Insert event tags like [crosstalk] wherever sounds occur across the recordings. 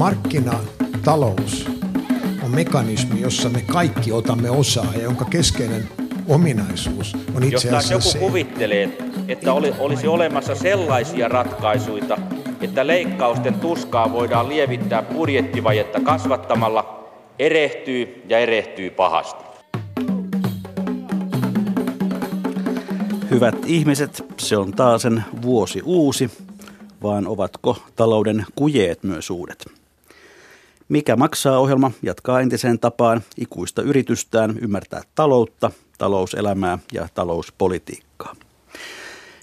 Markkinatalous on mekanismi, jossa me kaikki otamme osaa ja jonka keskeinen ominaisuus on itse Jos asiassa joku se, kuvittelee, että oli, olisi olemassa sellaisia ratkaisuja, että leikkausten tuskaa voidaan lievittää budjettivajetta kasvattamalla, erehtyy ja erehtyy pahasti. Hyvät ihmiset, se on taasen vuosi uusi, vaan ovatko talouden kujeet myös uudet? Mikä maksaa ohjelma jatkaa entiseen tapaan ikuista yritystään ymmärtää taloutta, talouselämää ja talouspolitiikkaa.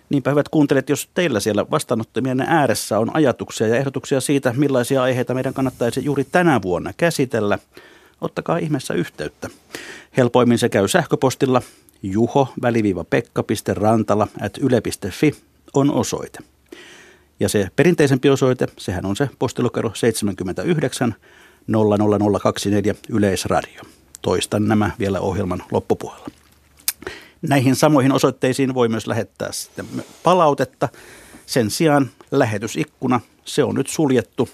Niinpä hyvät kuuntelijat, jos teillä siellä vastaanottamien ääressä on ajatuksia ja ehdotuksia siitä, millaisia aiheita meidän kannattaisi juuri tänä vuonna käsitellä, ottakaa ihmeessä yhteyttä. Helpoimmin se käy sähköpostilla juho pekka.rantala at yle.fi on osoite. Ja se perinteisempi osoite, sehän on se postilokero 79 00024 Yleisradio. Toistan nämä vielä ohjelman loppupuolella. Näihin samoihin osoitteisiin voi myös lähettää sitten palautetta. Sen sijaan lähetysikkuna, se on nyt suljettu.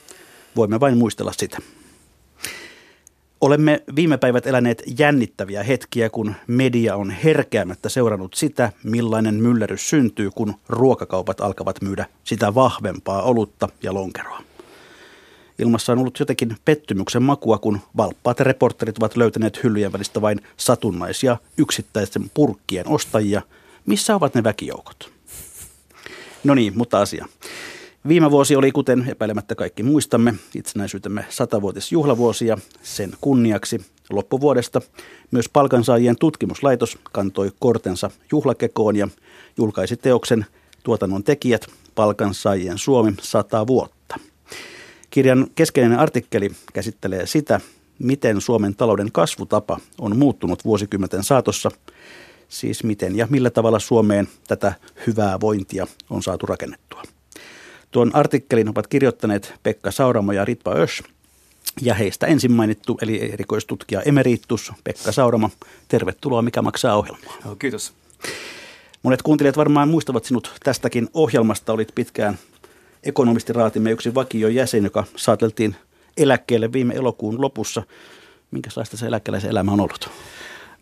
Voimme vain muistella sitä. Olemme viime päivät eläneet jännittäviä hetkiä, kun media on herkeämättä seurannut sitä, millainen myllerys syntyy, kun ruokakaupat alkavat myydä sitä vahvempaa olutta ja lonkeroa. Ilmassa on ollut jotenkin pettymyksen makua, kun valppaat reporterit ovat löytäneet hyllyjen välistä vain satunnaisia yksittäisten purkkien ostajia. Missä ovat ne väkijoukot? No niin, mutta asia. Viime vuosi oli, kuten epäilemättä kaikki muistamme, itsenäisyytemme satavuotisjuhlavuosi ja sen kunniaksi loppuvuodesta myös palkansaajien tutkimuslaitos kantoi kortensa juhlakekoon ja julkaisi teoksen tuotannon tekijät palkansaajien Suomi 100 vuotta. Kirjan keskeinen artikkeli käsittelee sitä, miten Suomen talouden kasvutapa on muuttunut vuosikymmenten saatossa, siis miten ja millä tavalla Suomeen tätä hyvää vointia on saatu rakennettua. Tuon artikkelin ovat kirjoittaneet Pekka Sauramo ja Ritva Ösch. Ja heistä ensin mainittu, eli erikoistutkija emeritus Pekka Sauramo. Tervetuloa Mikä maksaa ohjelmaa. Kiitos. Monet kuuntelijat varmaan muistavat sinut tästäkin ohjelmasta. Olit pitkään ekonomistiraatimme yksi vakio jäsen, joka saateltiin eläkkeelle viime elokuun lopussa. Minkälaista se eläkeläisen elämä on ollut?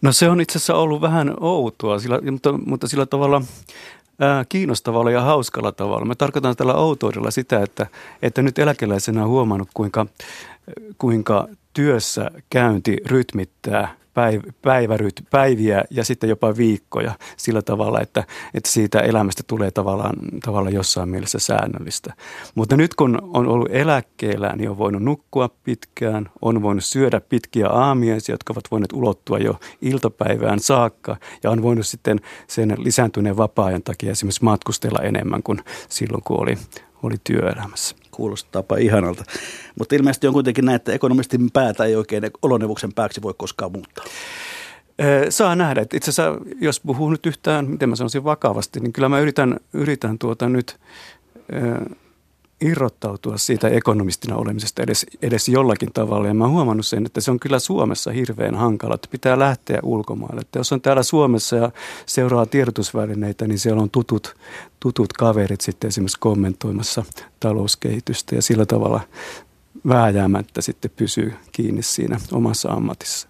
No se on itse asiassa ollut vähän outoa, sillä, mutta, mutta sillä tavalla kiinnostavalla ja hauskalla tavalla. Mä tarkoitan tällä outoudella sitä, että, että nyt eläkeläisenä on huomannut, kuinka, kuinka työssä käynti rytmittää päiv- päiväryt, päiviä ja sitten jopa viikkoja sillä tavalla, että, että siitä elämästä tulee tavallaan, tavallaan jossain mielessä säännöllistä. Mutta nyt kun on ollut eläkkeellä, niin on voinut nukkua pitkään, on voinut syödä pitkiä aamiaisia, jotka ovat voineet ulottua jo iltapäivään saakka ja on voinut sitten sen lisääntyneen vapaa-ajan takia esimerkiksi matkustella enemmän kuin silloin, kun oli, oli työelämässä. Kuulostaapa ihanalta. Mutta ilmeisesti on kuitenkin näin, että ekonomistin päätä ei oikein oloneuvoksen pääksi voi koskaan muuttaa. Saa nähdä. Itse asiassa, jos puhuu nyt yhtään, miten mä sanoisin vakavasti, niin kyllä mä yritän, yritän tuota nyt irrottautua siitä ekonomistina olemisesta edes, edes jollakin tavalla. Ja mä oon huomannut sen, että se on kyllä Suomessa hirveän hankala, että pitää lähteä ulkomaille. Että jos on täällä Suomessa ja seuraa tiedotusvälineitä, niin siellä on tutut, tutut kaverit sitten esimerkiksi kommentoimassa talouskehitystä ja sillä tavalla vääjäämättä sitten pysyy kiinni siinä omassa ammatissa.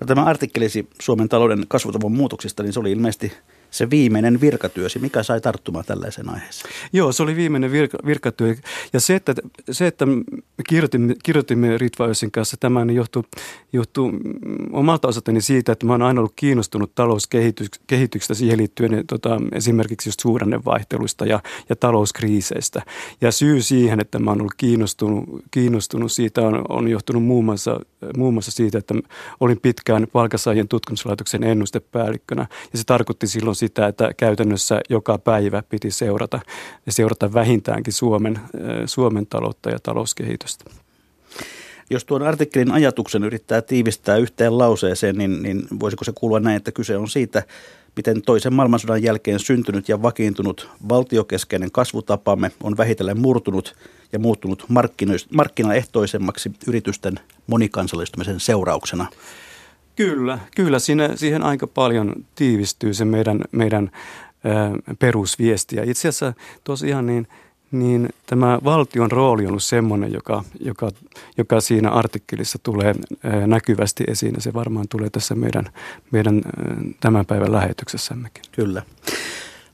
No, tämä artikkelisi Suomen talouden kasvutavan muutoksista, niin se oli ilmeisesti se viimeinen virkatyösi. Mikä sai tarttumaan tällaiseen aiheeseen? Joo, se oli viimeinen virka, virkatyö. Ja se, että, se, että kirjoitimme, kirjoitimme Ritva Össin kanssa tämän, niin johtuu, johtuu omalta osaltani siitä, että mä oon aina ollut kiinnostunut talouskehityksestä siihen liittyen tota, esimerkiksi just suhdannevaihteluista ja, ja talouskriiseistä. Ja syy siihen, että mä oon ollut kiinnostunut, kiinnostunut siitä on, on johtunut muun muassa, muun muassa siitä, että olin pitkään palkansaajien tutkimuslaitoksen ennustepäällikkönä. Ja se tarkoitti silloin sitä, että käytännössä joka päivä piti seurata ja seurata vähintäänkin Suomen, Suomen taloutta ja talouskehitystä. Jos tuon artikkelin ajatuksen yrittää tiivistää yhteen lauseeseen, niin, niin voisiko se kuulua näin, että kyse on siitä, miten toisen maailmansodan jälkeen syntynyt ja vakiintunut valtiokeskeinen kasvutapamme on vähitellen murtunut ja muuttunut markkinaehtoisemmaksi yritysten monikansallistumisen seurauksena? Kyllä, kyllä siinä, siihen aika paljon tiivistyy se meidän, meidän ä, perusviesti. Ja itse asiassa tosiaan niin, niin tämä valtion rooli on ollut semmoinen, joka, joka, joka siinä artikkelissa tulee näkyvästi esiin ja se varmaan tulee tässä meidän, meidän tämän päivän lähetyksessämmekin. Kyllä.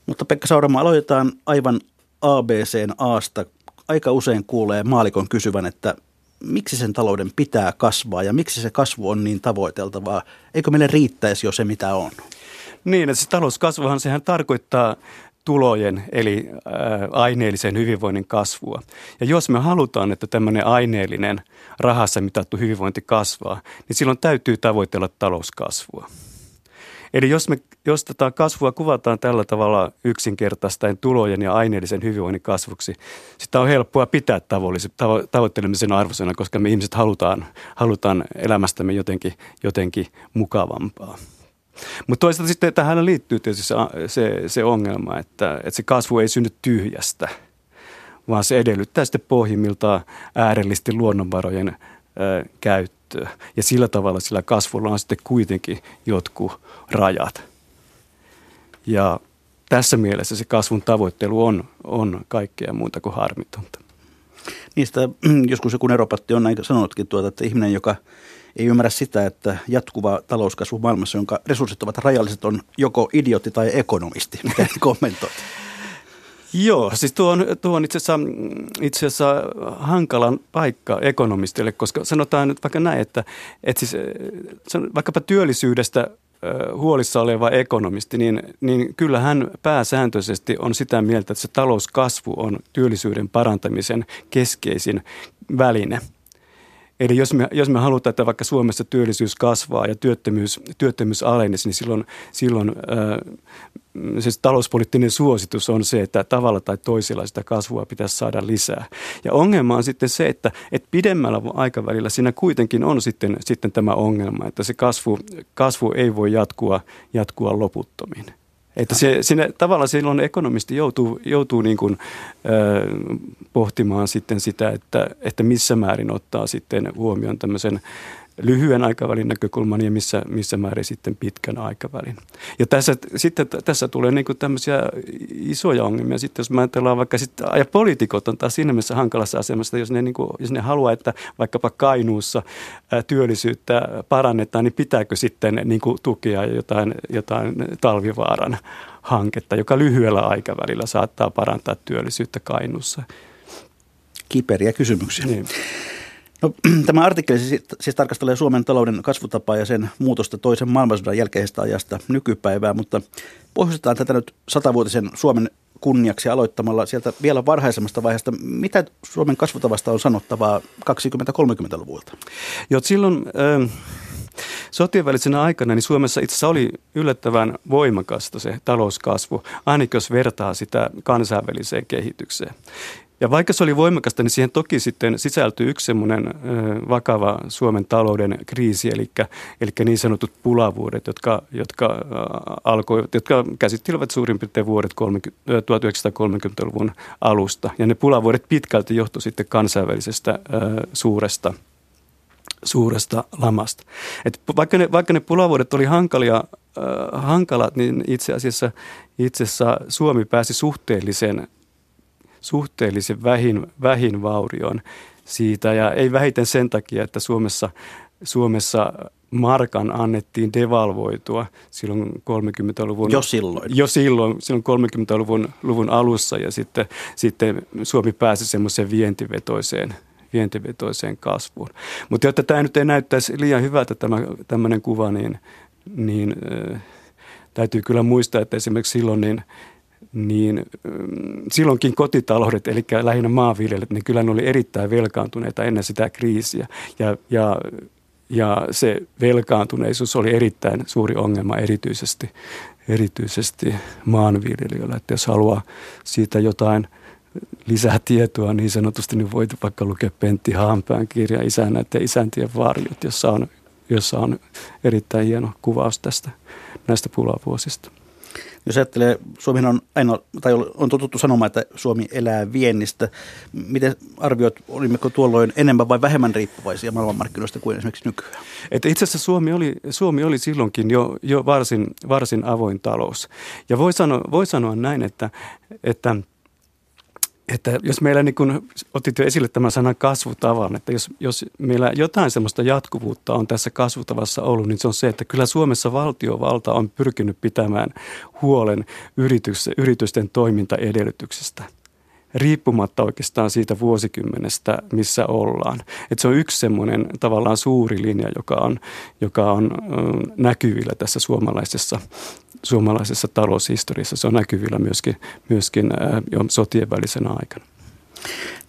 Mutta Pekka Saurama, aloitetaan aivan ABCn Aasta. Aika usein kuulee maalikon kysyvän, että miksi sen talouden pitää kasvaa ja miksi se kasvu on niin tavoiteltavaa? Eikö meille riittäisi jo se, mitä on? Niin, että se talouskasvuhan sehän tarkoittaa tulojen eli ää, aineellisen hyvinvoinnin kasvua. Ja jos me halutaan, että tämmöinen aineellinen rahassa mitattu hyvinvointi kasvaa, niin silloin täytyy tavoitella talouskasvua. Eli jos, me, jos tätä kasvua kuvataan tällä tavalla yksinkertaistaen tulojen ja aineellisen hyvinvoinnin kasvuksi, sitä on helppoa pitää tavo- tavoittelemisen arvoisena, koska me ihmiset halutaan, halutaan elämästämme jotenkin, jotenkin mukavampaa. Mutta toisaalta sitten tähän liittyy tietysti se, se, se ongelma, että, että se kasvu ei synny tyhjästä, vaan se edellyttää sitten pohjimmiltaan äärellisesti luonnonvarojen ö, käyttöä. Ja sillä tavalla sillä kasvulla on sitten kuitenkin jotkut rajat. Ja tässä mielessä se kasvun tavoittelu on, on kaikkea muuta kuin harmitonta. Niistä [clears throat] joskus joku eropatti on näin sanonutkin, tuota, että ihminen, joka – ei ymmärrä sitä, että jatkuva talouskasvu maailmassa, jonka resurssit ovat rajalliset, on joko idiotti tai ekonomisti. Mitä [laughs] kommentoit? Joo, siis tuo on, tuo on itse, asiassa, itse asiassa hankalan paikka ekonomistille, koska sanotaan nyt vaikka näin, että, että siis, vaikkapa työllisyydestä huolissa oleva ekonomisti, niin, niin kyllä hän pääsääntöisesti on sitä mieltä, että se talouskasvu on työllisyyden parantamisen keskeisin väline – Eli jos me, jos me halutaan, että vaikka Suomessa työllisyys kasvaa ja työttömyys, työttömyys alenisi, niin silloin, silloin äh, siis talouspoliittinen suositus on se, että tavalla tai toisella sitä kasvua pitäisi saada lisää. Ja ongelma on sitten se, että, että pidemmällä aikavälillä siinä kuitenkin on sitten, sitten tämä ongelma, että se kasvu, kasvu ei voi jatkua, jatkua loputtomiin. Että se, sinne, tavallaan silloin ekonomisti joutuu, joutuu niin kuin, ö, pohtimaan sitten sitä, että, että missä määrin ottaa sitten huomioon tämmöisen lyhyen aikavälin näkökulman ja missä, missä määrin sitten pitkän aikavälin. Ja tässä, sitten, tässä tulee niin kuin tämmöisiä isoja ongelmia. Sitten jos mä ajatellaan vaikka sitten, ja poliitikot on taas siinä mielessä hankalassa asemassa, jos ne, niin kuin, jos ne haluaa, että vaikkapa Kainuussa työllisyyttä parannetaan, niin pitääkö sitten niin kuin tukea jotain, jotain talvivaaran hanketta, joka lyhyellä aikavälillä saattaa parantaa työllisyyttä Kainuussa. Kiperiä kysymyksiä. Niin. No, [clears throat] tämä artikkeli siis, siis tarkastelee Suomen talouden kasvutapaa ja sen muutosta toisen maailmansodan jälkeisestä ajasta nykypäivää, mutta pohjustetaan tätä nyt satavuotisen Suomen kunniaksi aloittamalla sieltä vielä varhaisemmasta vaiheesta. Mitä Suomen kasvutavasta on sanottavaa 20-30-luvulta? Joo, silloin... Äh... Sotien välisenä aikana niin Suomessa itse asiassa oli yllättävän voimakasta se talouskasvu, ainakin jos vertaa sitä kansainväliseen kehitykseen. Ja vaikka se oli voimakasta, niin siihen toki sitten sisältyy yksi semmoinen vakava Suomen talouden kriisi, eli, eli niin sanotut pulavuodet, jotka, jotka, alkoi, jotka käsittelevät suurin piirtein vuodet 30, 1930-luvun alusta. Ja ne pulavuodet pitkälti johtuivat sitten kansainvälisestä suuresta suuresta lamasta. Et vaikka, ne, vaikka ne pulavuodet oli hankalia, hankalat, niin itse asiassa, itse asiassa Suomi pääsi suhteellisen suhteellisen vähin, vähin vaurioon siitä ja ei vähiten sen takia, että Suomessa, Suomessa markan annettiin devalvoitua silloin 30-luvun... Jo silloin. Jo silloin, silloin 30-luvun luvun alussa ja sitten, sitten Suomi pääsi semmoiseen vientivetoiseen vientivetoiseen kasvuun. Mutta jotta tämä nyt ei näyttäisi liian hyvältä tämä, tämmöinen kuva, niin, niin äh, täytyy kyllä muistaa, että esimerkiksi silloin niin niin mm, silloinkin kotitaloudet, eli lähinnä maanviljelijät, niin kyllä ne oli erittäin velkaantuneita ennen sitä kriisiä. Ja, ja, ja se velkaantuneisuus oli erittäin suuri ongelma erityisesti, erityisesti maanviljelijöillä. Että jos haluaa siitä jotain lisää tietoa niin sanotusti, niin voit vaikka lukea Pentti Haanpään kirja Isännät ja isäntien varjot, jossa on, jossa on erittäin hieno kuvaus tästä näistä pulavuosista. Jos ajattelee, Suomi on aina, tai on totuttu sanomaan, että Suomi elää viennistä. Miten arvioit, olimmeko tuolloin enemmän vai vähemmän riippuvaisia maailmanmarkkinoista kuin esimerkiksi nykyään? Et itse asiassa Suomi oli, Suomi oli silloinkin jo, jo varsin, varsin avoin talous. Ja voi sanoa, voi sanoa näin, että, että että jos meillä, niin kun otit jo esille tämän sanan kasvutavan, että jos, jos meillä jotain semmoista jatkuvuutta on tässä kasvutavassa ollut, niin se on se, että kyllä Suomessa valtiovalta on pyrkinyt pitämään huolen yritysten toimintaedellytyksistä – riippumatta oikeastaan siitä vuosikymmenestä, missä ollaan. Et se on yksi semmoinen tavallaan suuri linja, joka on, joka on näkyvillä tässä suomalaisessa, suomalaisessa taloushistoriassa. Se on näkyvillä myöskin, myöskin jo sotien välisenä aikana.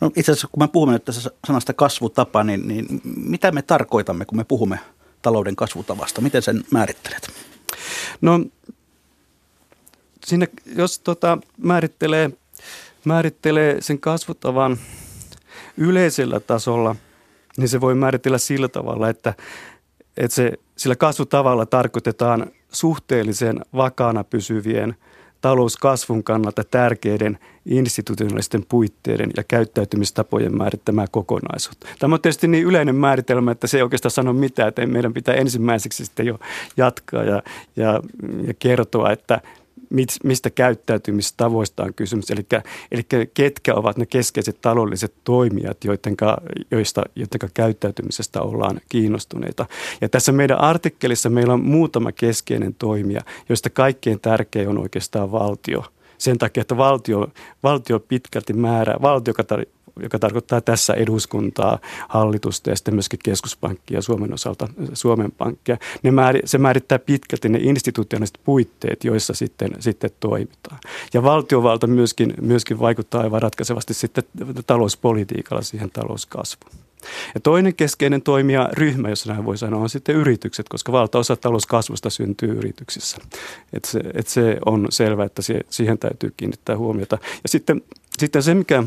No itse asiassa kun me puhumme nyt tässä sanasta kasvutapa, niin, niin mitä me tarkoitamme, kun me puhumme talouden kasvutavasta? Miten sen määrittelet? No sinne, jos tota, määrittelee määrittelee sen kasvutavan yleisellä tasolla, niin se voi määritellä sillä tavalla, että, että se, sillä kasvutavalla tarkoitetaan suhteellisen vakaana pysyvien talouskasvun kannalta tärkeiden institutionaalisten puitteiden ja käyttäytymistapojen määrittämää kokonaisuutta. Tämä on tietysti niin yleinen määritelmä, että se ei oikeastaan sano mitään, että meidän pitää ensimmäiseksi sitten jo jatkaa ja, ja, ja kertoa, että mistä käyttäytymistavoista on kysymys, eli, eli ketkä ovat ne keskeiset taloudelliset toimijat, joidenka, joista, joidenka käyttäytymisestä ollaan kiinnostuneita. Ja tässä meidän artikkelissa meillä on muutama keskeinen toimija, joista kaikkein tärkein on oikeastaan valtio – sen takia, että valtio, valtio pitkälti määrää, valtio, joka tarkoittaa tässä eduskuntaa, hallitusta ja sitten myöskin keskuspankkia Suomen osalta Suomen pankkia. Ne määri, se määrittää pitkälti ne institutionaaliset puitteet, joissa sitten, sitten toimitaan. Ja valtiovalta myöskin, myöskin vaikuttaa aivan ratkaisevasti sitten talouspolitiikalla siihen talouskasvuun. Ja toinen keskeinen toimija, ryhmä, jos näin voi sanoa, on sitten yritykset, koska valtaosa talouskasvusta syntyy yrityksissä. Et se, et se on selvää, että siihen täytyy kiinnittää huomiota. Ja sitten, sitten se, mikä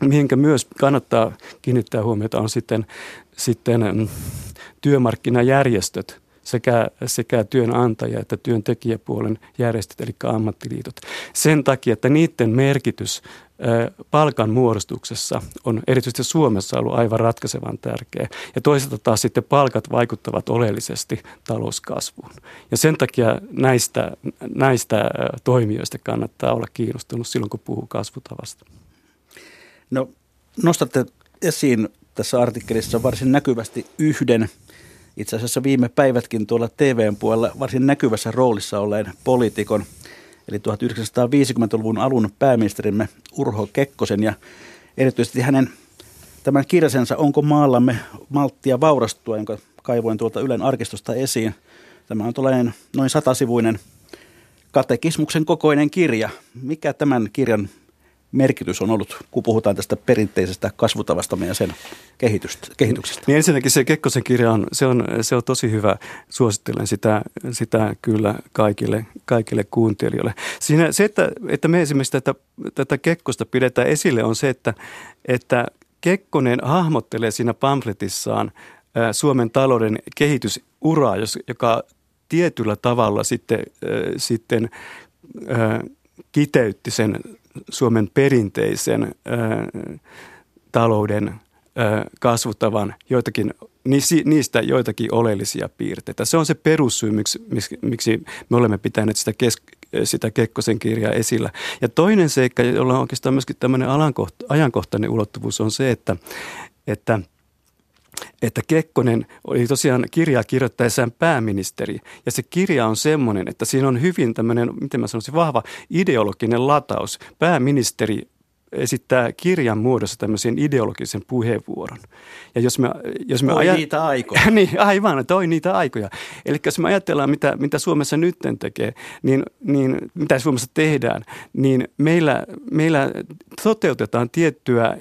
mihinkä myös kannattaa kiinnittää huomiota on sitten, sitten mm, työmarkkinajärjestöt sekä, sekä työnantaja- että työntekijäpuolen järjestöt, eli ammattiliitot. Sen takia, että niiden merkitys palkan muodostuksessa on erityisesti Suomessa ollut aivan ratkaisevan tärkeä. Ja toisaalta taas sitten palkat vaikuttavat oleellisesti talouskasvuun. Ja sen takia näistä, näistä toimijoista kannattaa olla kiinnostunut silloin, kun puhuu kasvutavasta. No nostatte esiin tässä artikkelissa varsin näkyvästi yhden, itse asiassa viime päivätkin tuolla TVn puolella varsin näkyvässä roolissa olleen poliitikon, eli 1950-luvun alun pääministerimme Urho Kekkosen ja erityisesti hänen tämän kirjasensa Onko maallamme malttia vaurastua, jonka kaivoin tuolta Ylen arkistosta esiin. Tämä on tuollainen noin satasivuinen katekismuksen kokoinen kirja. Mikä tämän kirjan merkitys on ollut, kun puhutaan tästä perinteisestä kasvutavasta ja sen kehityksestä? Niin ensinnäkin se Kekkosen kirja on, se on, se on tosi hyvä. Suosittelen sitä, sitä kyllä kaikille, kaikille kuuntelijoille. Siinä se, että, että me esimerkiksi tätä, tätä Kekkosta pidetään esille, on se, että, että Kekkonen hahmottelee siinä pamfletissaan Suomen talouden kehitysuraa, joka tietyllä tavalla sitten, sitten kiteytti sen Suomen perinteisen talouden kasvuttavan joitakin, niistä joitakin oleellisia piirteitä. Se on se perussyy, miksi, miksi me olemme pitäneet sitä, kes, sitä Kekkosen kirjaa esillä. Ja toinen seikka, jolla on oikeastaan myöskin tämmöinen ajankohtainen ulottuvuus, on se, että, että – että Kekkonen oli tosiaan kirjaa kirjoittaessaan pääministeri. Ja se kirja on semmoinen, että siinä on hyvin tämmöinen, miten mä sanoisin, vahva ideologinen lataus. Pääministeri esittää kirjan muodossa tämmöisen ideologisen puheenvuoron. Ja jos me, jos me ajat... niitä aikoja. [laughs] niin, aivan, toi niitä aikoja. Eli jos me ajatellaan, mitä, mitä Suomessa nyt tekee, niin, niin mitä Suomessa tehdään, niin meillä, meillä toteutetaan tiettyä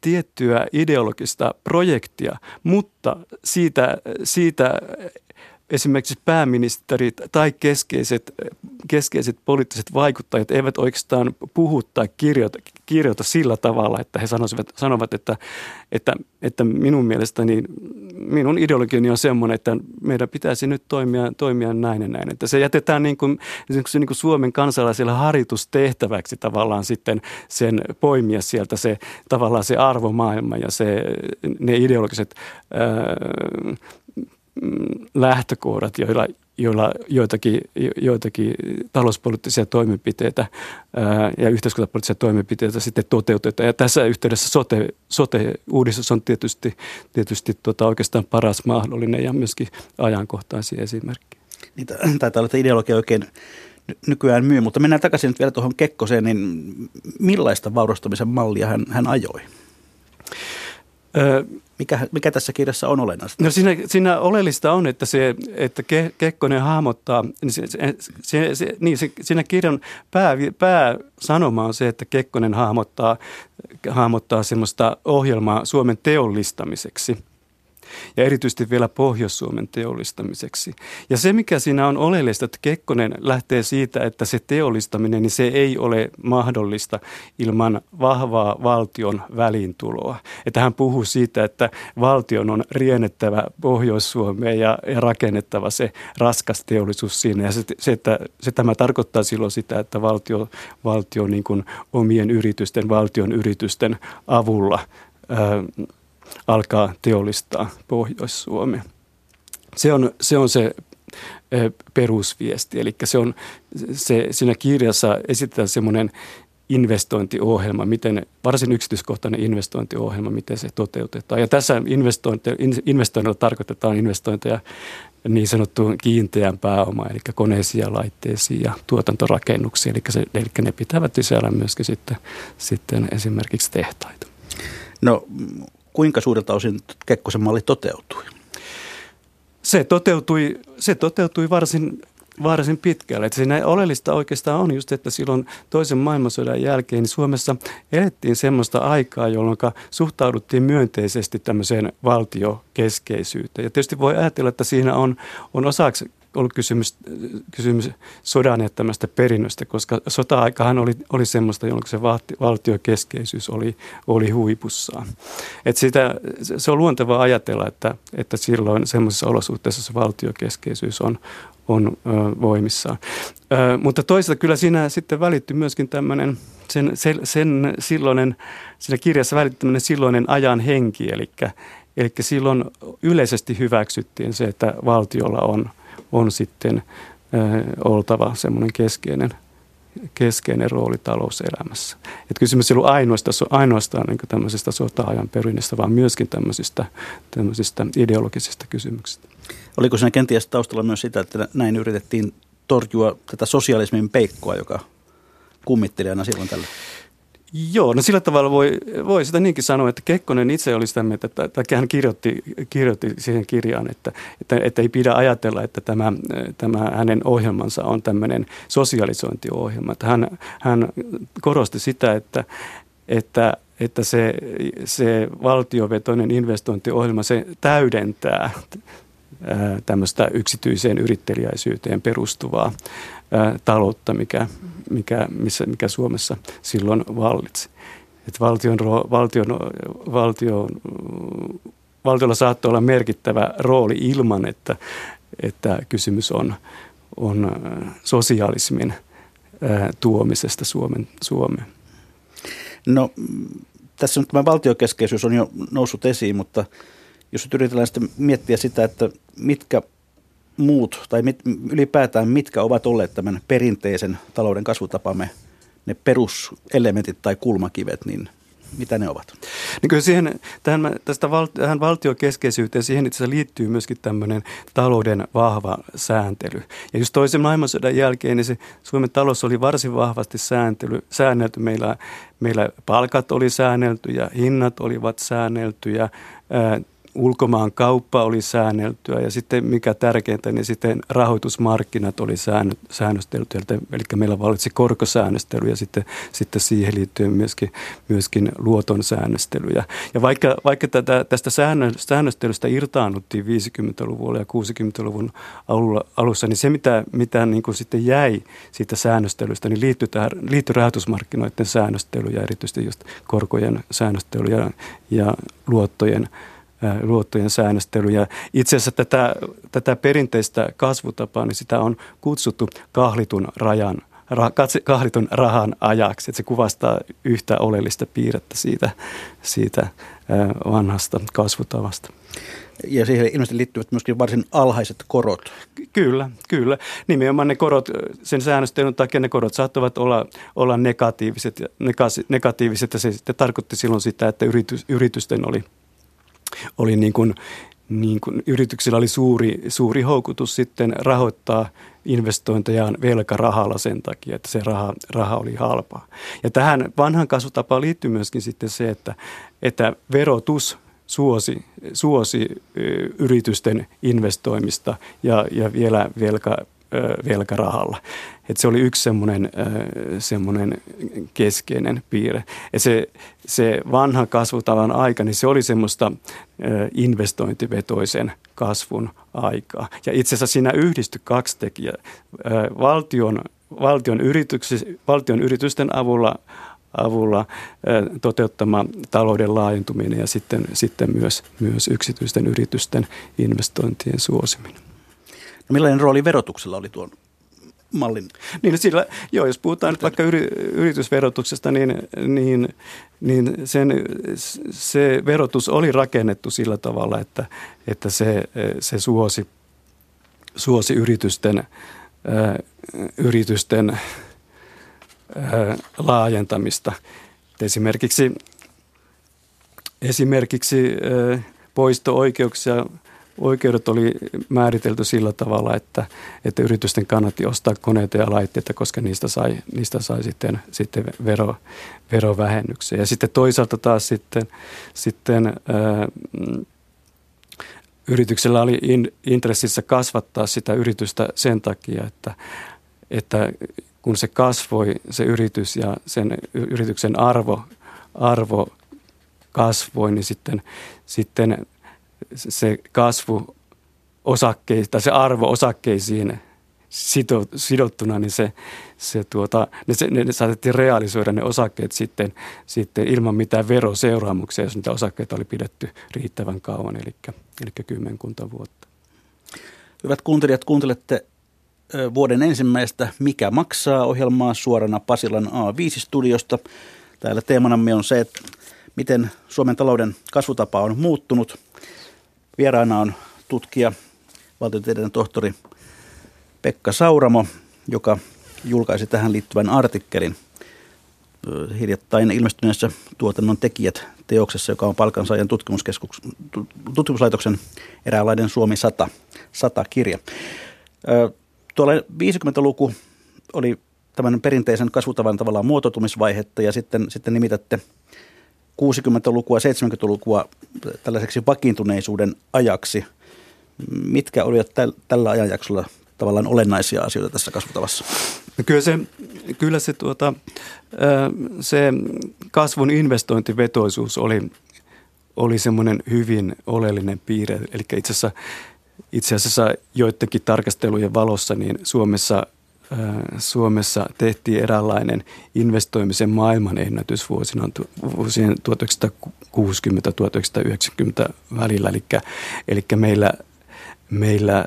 tiettyä ideologista projektia, mutta siitä, siitä esimerkiksi pääministerit tai keskeiset, keskeiset poliittiset vaikuttajat eivät oikeastaan puhu tai kirjoita, kirjoita sillä tavalla, että he sanoisivat, sanovat, että, että, että minun mielestäni minun ideologiani on semmoinen, että meidän pitäisi nyt toimia, toimia näin ja näin. Että se jätetään niin kuin, niin kuin Suomen kansalaisille harjoitustehtäväksi tavallaan sitten sen poimia sieltä se tavallaan se arvomaailma ja se, ne ideologiset ää, lähtökohdat, joilla, joilla joitakin, joitakin talouspoliittisia toimenpiteitä ja yhteiskuntapoliittisia toimenpiteitä sitten toteutetaan. Ja tässä yhteydessä sote, sote-uudistus on tietysti, tietysti tota oikeastaan paras mahdollinen ja myöskin ajankohtaisin esimerkki. Niitä taitaa olla, että ideologia oikein nykyään myy, mutta mennään takaisin nyt vielä tuohon Kekkoseen, niin millaista vaurastumisen mallia hän, hän ajoi? Öö, mikä, mikä tässä kirjassa on olennaista? No siinä, siinä oleellista on, että, se, että Ke, Kekkonen hahmottaa, niin, se, se, se, niin se, siinä kirjan pää, pääsanoma on se, että Kekkonen hahmottaa, hahmottaa semmoista ohjelmaa Suomen teollistamiseksi – ja erityisesti vielä Pohjois-Suomen teollistamiseksi. Ja se, mikä siinä on oleellista, että Kekkonen lähtee siitä, että se teollistaminen, niin se ei ole mahdollista ilman vahvaa valtion väliintuloa. Että hän puhuu siitä, että valtion on riennettävä Pohjois-Suomeen ja, ja rakennettava se raskas teollisuus siinä. Ja se, se, että, se tämä tarkoittaa silloin sitä, että valtio, valtio niin kuin omien yritysten, valtion yritysten avulla alkaa teollistaa Pohjois-Suomea. Se on se, on se perusviesti, eli se on, se, siinä kirjassa esitetään semmoinen investointiohjelma, miten, varsin yksityiskohtainen investointiohjelma, miten se toteutetaan. Ja tässä investoinnilla tarkoitetaan investointeja niin sanottuun kiinteään pääomaan, eli koneisiin ja laitteisiin ja tuotantorakennuksiin, eli, se, eli ne pitävät sisällä myöskin sitten, sitten esimerkiksi tehtaita. No kuinka suurelta osin Kekkosen malli toteutui? Se toteutui, se toteutui varsin, varsin pitkälle. Että siinä oleellista oikeastaan on just, että silloin toisen maailmansodan jälkeen niin Suomessa elettiin semmoista aikaa, jolloin suhtauduttiin myönteisesti tämmöiseen valtiokeskeisyyteen. Ja tietysti voi ajatella, että siinä on, on osaksi ollut kysymys, kysymys sodan jättämästä perinnöstä, koska sota-aikahan oli, oli semmoista, jolloin se valtiokeskeisyys oli, oli huipussaan. Et sitä, se on luontevaa ajatella, että, että silloin semmoisessa olosuhteessa se valtiokeskeisyys on, on ö, voimissaan. Ö, mutta toisaalta kyllä siinä sitten välittyy myöskin tämmöinen sen, sen, sen silloinen, siinä kirjassa välittyy silloinen ajan henki, eli, eli silloin yleisesti hyväksyttiin se, että valtiolla on – on sitten oltava semmoinen keskeinen, keskeinen rooli talouselämässä. Et kysymys ei ollut ainoastaan, ainoastaan niin tämmöisestä sota-ajan perinnöstä, vaan myöskin tämmöisistä, tämmöisistä ideologisista kysymyksistä. Oliko siinä kenties taustalla myös sitä, että näin yritettiin torjua tätä sosialismin peikkoa, joka kummitteli aina silloin tällä? Joo, no sillä tavalla voi, voi sitä niinkin sanoa, että Kekkonen itse oli sitä mieltä, että, että hän kirjoitti, kirjoitti siihen kirjaan, että, että, että ei pidä ajatella, että tämä, tämä hänen ohjelmansa on tämmöinen sosialisointiohjelma. Että hän, hän korosti sitä, että, että, että se, se valtiovetoinen investointiohjelma, se täydentää tämmöistä yksityiseen yrittelijäisyyteen perustuvaa taloutta, mikä, mikä, missä, mikä Suomessa silloin vallitsi. Että valtion, valtion, valtion, valtiolla saattoi olla merkittävä rooli ilman, että, että kysymys on, on sosialismin tuomisesta Suomen, Suomeen. No tässä nyt tämä valtiokeskeisyys on jo noussut esiin, mutta jos nyt yritetään sitten miettiä sitä, että mitkä muut tai mit, ylipäätään mitkä ovat olleet tämän perinteisen talouden kasvutapamme ne peruselementit tai kulmakivet, niin mitä ne ovat? Niin kyllä siihen, tähän, tästä val, tähän valtiokeskeisyyteen, siihen itse liittyy myöskin tämmöinen talouden vahva sääntely. Ja just toisen maailmansodan jälkeen niin se Suomen talous oli varsin vahvasti sääntely, säännelty. Meillä, meillä palkat oli säännelty ja hinnat olivat säänneltyjä, ulkomaan kauppa oli säänneltyä ja sitten mikä tärkeintä, niin sitten rahoitusmarkkinat oli säännösteltyä, eli meillä valitsi korkosäännöstely ja sitten, sitten siihen liittyen myöskin, myöskin luoton säännöstelyjä. Ja vaikka, vaikka tätä, tästä säännöstelystä irtaannuttiin 50-luvulla ja 60-luvun alulla, alussa, niin se mitä, mitä niin kuin sitten jäi siitä säännöstelystä, niin liittyi, tähän, liittyi rahoitusmarkkinoiden säännöstelyyn ja erityisesti just korkojen säännöstely ja, ja luottojen luottojen säännöstely. Ja itse asiassa tätä, tätä perinteistä kasvutapaa, niin sitä on kutsuttu kahlitun rajan kahlitun rahan ajaksi. Että se kuvastaa yhtä oleellista piirrettä siitä, siitä vanhasta kasvutavasta. Ja siihen ilmeisesti liittyvät myöskin varsin alhaiset korot. Kyllä, kyllä. Nimenomaan ne korot, sen säännöstelyn takia ne korot saattavat olla, olla negatiiviset, negatiiviset ja se sitten tarkoitti silloin sitä, että yritys, yritysten oli, oli niin kuin, niin kuin yrityksillä oli suuri, suuri houkutus sitten rahoittaa investointejaan velkarahalla sen takia, että se raha, raha oli halpaa. Ja tähän vanhan kasvutapaan liittyy myöskin sitten se, että, että verotus suosi, suosi yritysten investoimista ja, ja vielä velka, velkarahalla. Et se oli yksi semmoinen, semmoinen keskeinen piirre. Ja se, se vanha kasvutavan aika, niin se oli semmoista investointivetoisen kasvun aikaa. Ja itse asiassa siinä yhdistyi kaksi tekijää. Valtion, valtion, valtion yritysten avulla avulla toteuttama talouden laajentuminen ja sitten, sitten myös, myös yksityisten yritysten investointien suosiminen. No millainen rooli verotuksella oli tuon mallin? Niin sillä, joo, jos puhutaan nyt vaikka yri, yritysverotuksesta, niin, niin, niin sen, se verotus oli rakennettu sillä tavalla, että, että se, se suosi, suosi yritysten, äh, yritysten laajentamista. Esimerkiksi, esimerkiksi poisto-oikeuksia oikeudet oli määritelty sillä tavalla, että, että yritysten kannatti ostaa koneita ja laitteita, koska niistä sai, niistä sai sitten, sitten vero, verovähennyksiä. Ja sitten toisaalta taas sitten, sitten ää, yrityksellä oli in, intressissä kasvattaa sitä yritystä sen takia, että, että kun se kasvoi, se yritys ja sen yrityksen arvo, arvo kasvoi, niin sitten, sitten se kasvu osakkeista, tai se arvo osakkeisiin sidottuna, niin se, se tuota, ne, ne, ne saatettiin realisoida ne osakkeet sitten, sitten ilman mitään veroseuraamuksia, jos niitä osakkeita oli pidetty riittävän kauan, eli, eli kymmenkunta vuotta. Hyvät kuuntelijat, kuuntelette vuoden ensimmäistä Mikä maksaa ohjelmaa suorana Pasilan A5-studiosta. Täällä teemanamme on se, että miten Suomen talouden kasvutapa on muuttunut. Vieraana on tutkija, valtiotieteiden tohtori Pekka Sauramo, joka julkaisi tähän liittyvän artikkelin hiljattain ilmestyneessä tuotannon tekijät teoksessa, joka on Palkansaajan tutkimuslaitoksen eräänlainen Suomi 100, 100 kirja. Tuolla 50-luku oli tämän perinteisen kasvutavan tavallaan muotoutumisvaihetta ja sitten, sitten nimitätte 60-lukua, 70-lukua tällaiseksi vakiintuneisuuden ajaksi. Mitkä olivat täl, tällä ajanjaksolla tavallaan olennaisia asioita tässä kasvutavassa? No kyllä se, kyllä se, tuota, se kasvun investointivetoisuus oli, oli semmoinen hyvin oleellinen piirre. Eli itse asiassa itse asiassa joidenkin tarkastelujen valossa niin Suomessa, Suomessa tehtiin eräänlainen investoimisen maailman ennätys vuosina, vuosien 1960-1990 välillä. Eli, eli meillä, meillä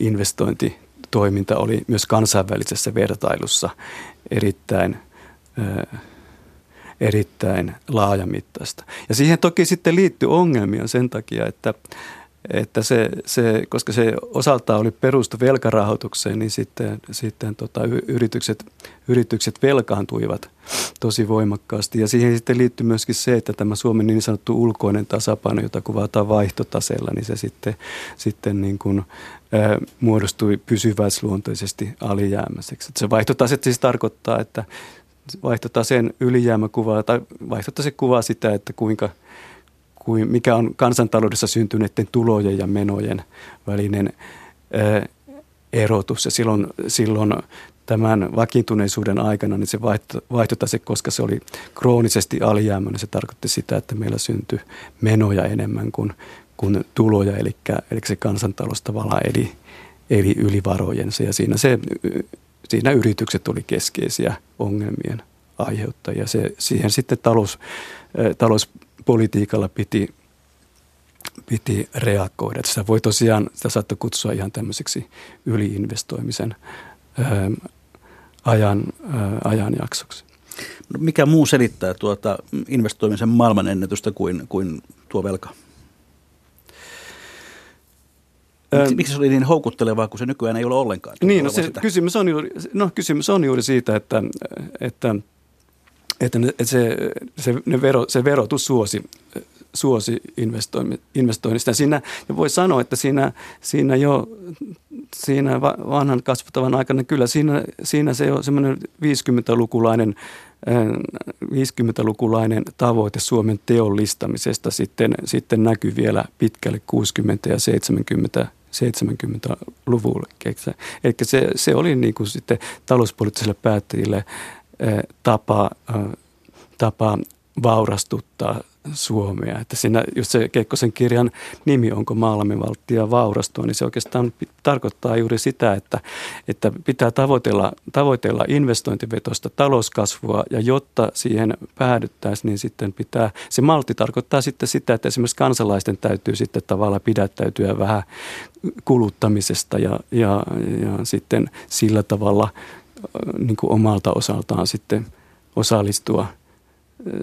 investointitoiminta oli myös kansainvälisessä vertailussa erittäin erittäin laajamittaista. Ja siihen toki sitten liittyy ongelmia sen takia, että että se, se, koska se osaltaan oli perustu velkarahoitukseen, niin sitten, sitten tota, yritykset, yritykset velkaantuivat tosi voimakkaasti. Ja siihen sitten liittyy myöskin se, että tämä Suomen niin sanottu ulkoinen tasapaino, jota kuvataan vaihtotaseella, niin se sitten, sitten niin kuin, ää, muodostui pysyväisluontoisesti alijäämäiseksi. Se vaihtotase siis tarkoittaa, että vaihtotaseen ylijäämä kuvaa, tai vaihtotase kuvaa sitä, että kuinka – kuin mikä on kansantaloudessa syntyneiden tulojen ja menojen välinen erotus. Ja silloin, silloin tämän vakiintuneisuuden aikana niin se vaihtotase, koska se oli kroonisesti alijäämäinen, se tarkoitti sitä, että meillä syntyi menoja enemmän kuin, kuin tuloja, eli, eli se kansantalous tavallaan eli, eli ylivarojensa. Ja siinä, se, siinä yritykset oli keskeisiä ongelmien aiheuttajia. Se, siihen sitten talous, talous politiikalla piti, piti reagoida. Sitä voi tosiaan, sitä saattoi kutsua ihan tämmöiseksi yliinvestoimisen ö, ajan, ajanjaksoksi. No mikä muu selittää tuota investoimisen maailmanennätystä kuin, kuin tuo velka? Miksi, miksi se oli niin houkuttelevaa, kun se nykyään ei ole ollenkaan? Niin, no se kysymys on, juuri, no, kysymys on juuri siitä, että, että, että, että se, se, ne vero, se verotus suosi, suosi investoinnista. Siinä, ja voi sanoa, että siinä, siinä jo siinä vanhan kasvattavan aikana, kyllä siinä, siinä se on semmoinen 50-lukulainen 50-lukulainen tavoite Suomen teollistamisesta sitten, sitten näkyy vielä pitkälle 60- ja 70 70-luvulla. Eli se, se oli niin kuin sitten talouspoliittisille päättäjille tapa, tapa vaurastuttaa Suomea. Että siinä just se Kekkosen kirjan nimi, onko Maalamivaltia vaurastua, niin se oikeastaan tarkoittaa juuri sitä, että, että pitää tavoitella, tavoitella investointivetosta talouskasvua ja jotta siihen päädyttäisiin, niin sitten pitää, se malti tarkoittaa sitten sitä, että esimerkiksi kansalaisten täytyy sitten tavallaan pidättäytyä vähän kuluttamisesta ja, ja, ja sitten sillä tavalla niin kuin omalta osaltaan sitten osallistua –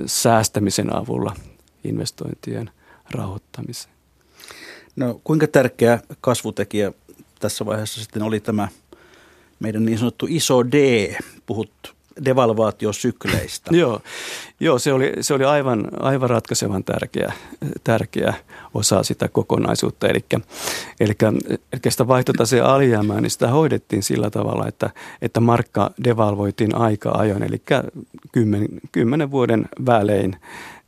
säästämisen avulla investointien rahoittamiseen. No kuinka tärkeä kasvutekijä tässä vaiheessa sitten oli tämä meidän niin sanottu iso D, puhut devalvaatiosykleistä. [laughs] joo, joo se, oli, se oli aivan, aivan ratkaisevan tärkeä, tärkeä osa sitä kokonaisuutta. Eli, sitä vaihtotaseen alijäämää, niin sitä hoidettiin sillä tavalla, että, että markka devalvoitiin aika ajoin, eli kymmen, kymmenen vuoden välein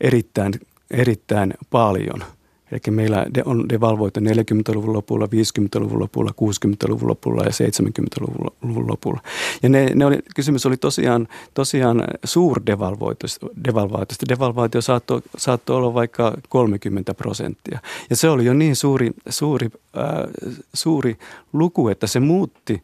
erittäin, erittäin paljon – Eli meillä on devalvoitu 40-luvun lopulla, 50-luvun lopulla, 60-luvun lopulla ja 70-luvun lopulla. Ja ne, ne oli, kysymys oli tosiaan, tosiaan suurdevalvoitusta. Devalvaatio saattoi, saattoi olla vaikka 30 prosenttia. Ja se oli jo niin suuri, suuri, äh, suuri luku, että se muutti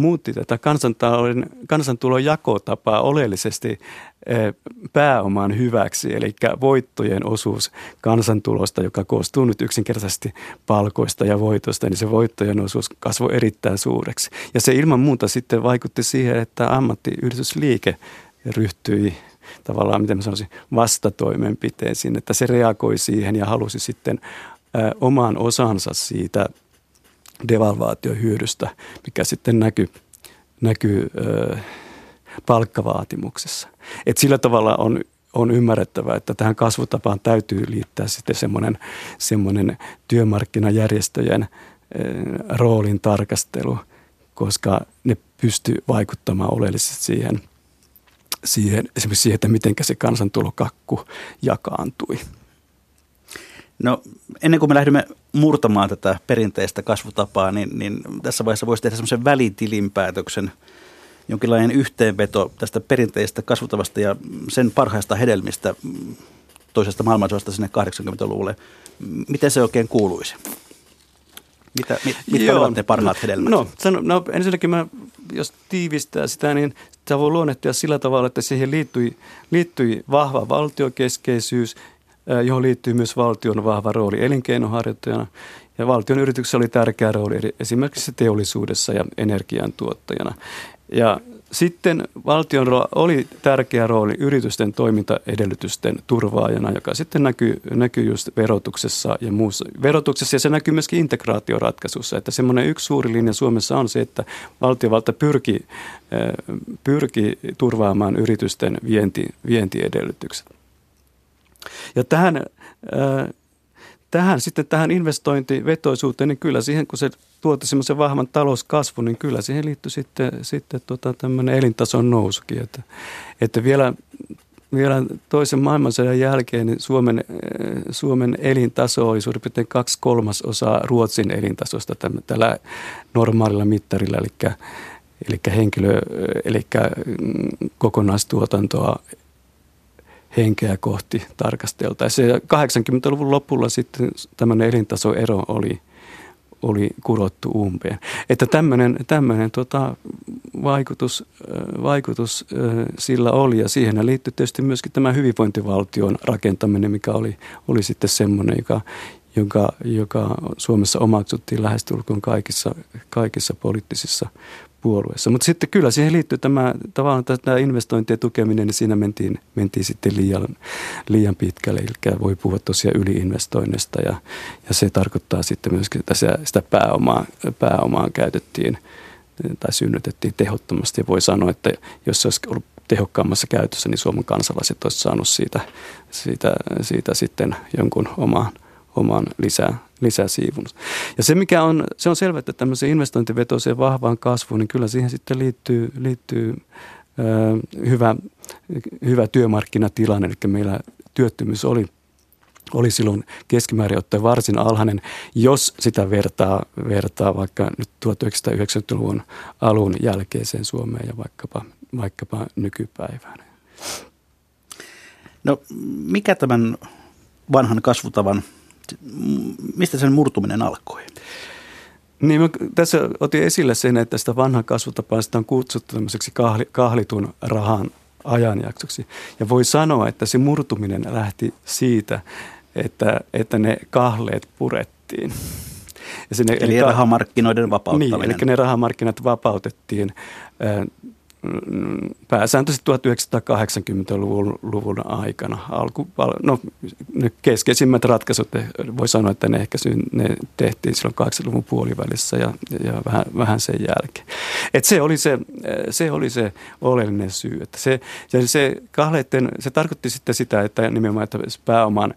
muutti tätä kansantalouden, kansantulon jakotapaa oleellisesti eh, pääoman hyväksi, eli voittojen osuus kansantulosta, joka koostuu nyt yksinkertaisesti palkoista ja voitosta, niin se voittojen osuus kasvoi erittäin suureksi. Ja se ilman muuta sitten vaikutti siihen, että ammattiyhdistysliike ryhtyi tavallaan, miten mä sanoisin, vastatoimenpiteisiin, että se reagoi siihen ja halusi sitten ö, oman osansa siitä devalvaatiohyödystä, mikä sitten näkyy, näkyy ö, palkkavaatimuksessa. Et sillä tavalla on, on ymmärrettävää, että tähän kasvutapaan täytyy liittää sitten semmoinen, semmoinen työmarkkinajärjestöjen ö, roolin tarkastelu, koska ne pystyy vaikuttamaan oleellisesti siihen, siihen, esimerkiksi siihen, että miten se kansantulokakku jakaantui. No ennen kuin me lähdemme murtamaan tätä perinteistä kasvutapaa, niin, niin tässä vaiheessa voisi tehdä semmoisen välitilinpäätöksen, jonkinlainen yhteenveto tästä perinteistä kasvutavasta ja sen parhaista hedelmistä toisesta maailmansodasta sinne 80-luvulle. Miten se oikein kuuluisi? Mitä, mit, mitkä Joo. ovat ne parhaat hedelmät? No, sano, no ensinnäkin mä, jos tiivistää sitä, niin sitä voi luonnehtia sillä tavalla, että siihen liittyi, liittyi vahva valtiokeskeisyys johon liittyy myös valtion vahva rooli elinkeinoharjoittajana. Ja valtion yrityksessä oli tärkeä rooli esimerkiksi teollisuudessa ja energiantuottajana. Ja sitten valtion oli tärkeä rooli yritysten toimintaedellytysten turvaajana, joka sitten näkyy, näkyy just verotuksessa ja muussa. Verotuksessa ja se näkyy myöskin integraatioratkaisussa, että semmoinen yksi suuri linja Suomessa on se, että valtiovalta pyrki, pyrki turvaamaan yritysten vienti, vientiedellytykset. Ja tähän, äh, tähän sitten tähän investointivetoisuuteen, niin kyllä siihen, kun se tuotti semmoisen vahvan talouskasvun, niin kyllä siihen liittyy sitten, sitten tota tämmöinen elintason nousukin. Että, että vielä, vielä toisen maailmansodan jälkeen niin Suomen, äh, Suomen elintaso oli suurin piirtein kaksi kolmasosaa Ruotsin elintasosta tällä normaalilla mittarilla, eli, eli henkilö, eli kokonaistuotantoa henkeä kohti tarkasteltaisiin. Ja 80-luvun lopulla sitten tämmöinen elintasoero oli, oli kurottu umpeen. Että tämmöinen, tämmöinen tota, vaikutus, vaikutus sillä oli ja siihen liittyy tietysti myöskin tämä hyvinvointivaltion rakentaminen, mikä oli, oli sitten semmoinen, joka, joka, joka Suomessa omaksuttiin lähestulkoon kaikissa, kaikissa poliittisissa puolueessa. Mutta sitten kyllä siihen liittyy tämä tavallaan tämä investointien tukeminen, niin siinä mentiin, mentiin sitten liian, liian pitkälle. Eli voi puhua tosiaan yliinvestoinnista ja, ja se tarkoittaa sitten myöskin, että sitä pääomaa, pääomaa käytettiin tai synnytettiin tehottomasti. Ja voi sanoa, että jos se olisi ollut tehokkaammassa käytössä, niin Suomen kansalaiset olisi saanut siitä, siitä, siitä sitten jonkun oman, oman lisää, lisäsiivun. Ja se, mikä on, se on selvä, että tämmöiseen investointivetoiseen vahvaan kasvuun, niin kyllä siihen sitten liittyy, liittyy ö, hyvä, hyvä työmarkkinatilanne, eli meillä työttömyys oli oli silloin keskimäärin ottaen varsin alhainen, jos sitä vertaa, vertaa vaikka nyt 1990-luvun alun jälkeiseen Suomeen ja vaikkapa, vaikkapa nykypäivään. No mikä tämän vanhan kasvutavan mistä sen murtuminen alkoi? Niin, mä tässä otin esille sen, että sitä vanhan kasvutapaa sitä on kutsuttu tämmöiseksi kahli, kahlitun rahan ajanjaksoksi. Ja voi sanoa, että se murtuminen lähti siitä, että, että ne kahleet purettiin. Ja sinne, eli, eli rahamarkkinoiden vapauttaminen. Niin, eli ne rahamarkkinat vapautettiin pääsääntöisesti 1980-luvun aikana. Alku, no, ne keskeisimmät ratkaisut, voi sanoa, että ne ehkä ne tehtiin silloin 80-luvun puolivälissä ja, ja vähän, vähän sen jälkeen. Et se, oli se, se oli se oleellinen syy. Että se, ja se, kahleiden, se tarkoitti sitten sitä, että nimenomaan että pääoman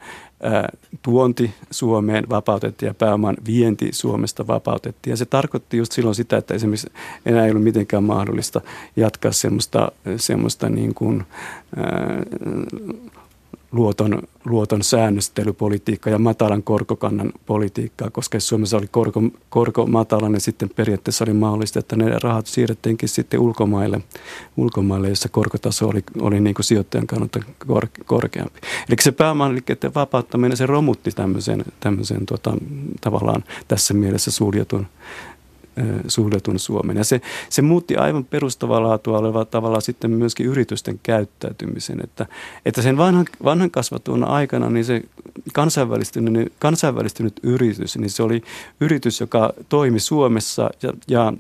tuonti Suomeen vapautettiin ja pääoman vienti Suomesta vapautettiin. Ja se tarkoitti just silloin sitä, että esimerkiksi enää ei ollut mitenkään mahdollista jatkaa semmoista, semmoista niin kuin, luoton, luoton säännöstelypolitiikkaa ja matalan korkokannan politiikkaa, koska jos Suomessa oli korko, korko matala, niin sitten periaatteessa oli mahdollista, että ne rahat siirrettiinkin sitten ulkomaille, ulkomaille jossa korkotaso oli, oli niin kuin sijoittajan kannalta kor, korkeampi. Eli se pääomaliikkeiden vapauttaminen, se romutti tämmöisen, tämmöisen tota, tavallaan tässä mielessä suljetun suljetun Suomen. Ja se, se muutti aivan perustavaa laatua oleva tavalla sitten myöskin yritysten käyttäytymisen, että, että sen vanhan, vanhan kasvatun aikana niin se kansainvälistynyt, kansainvälistynyt yritys, niin se oli yritys, joka toimi Suomessa ja, ja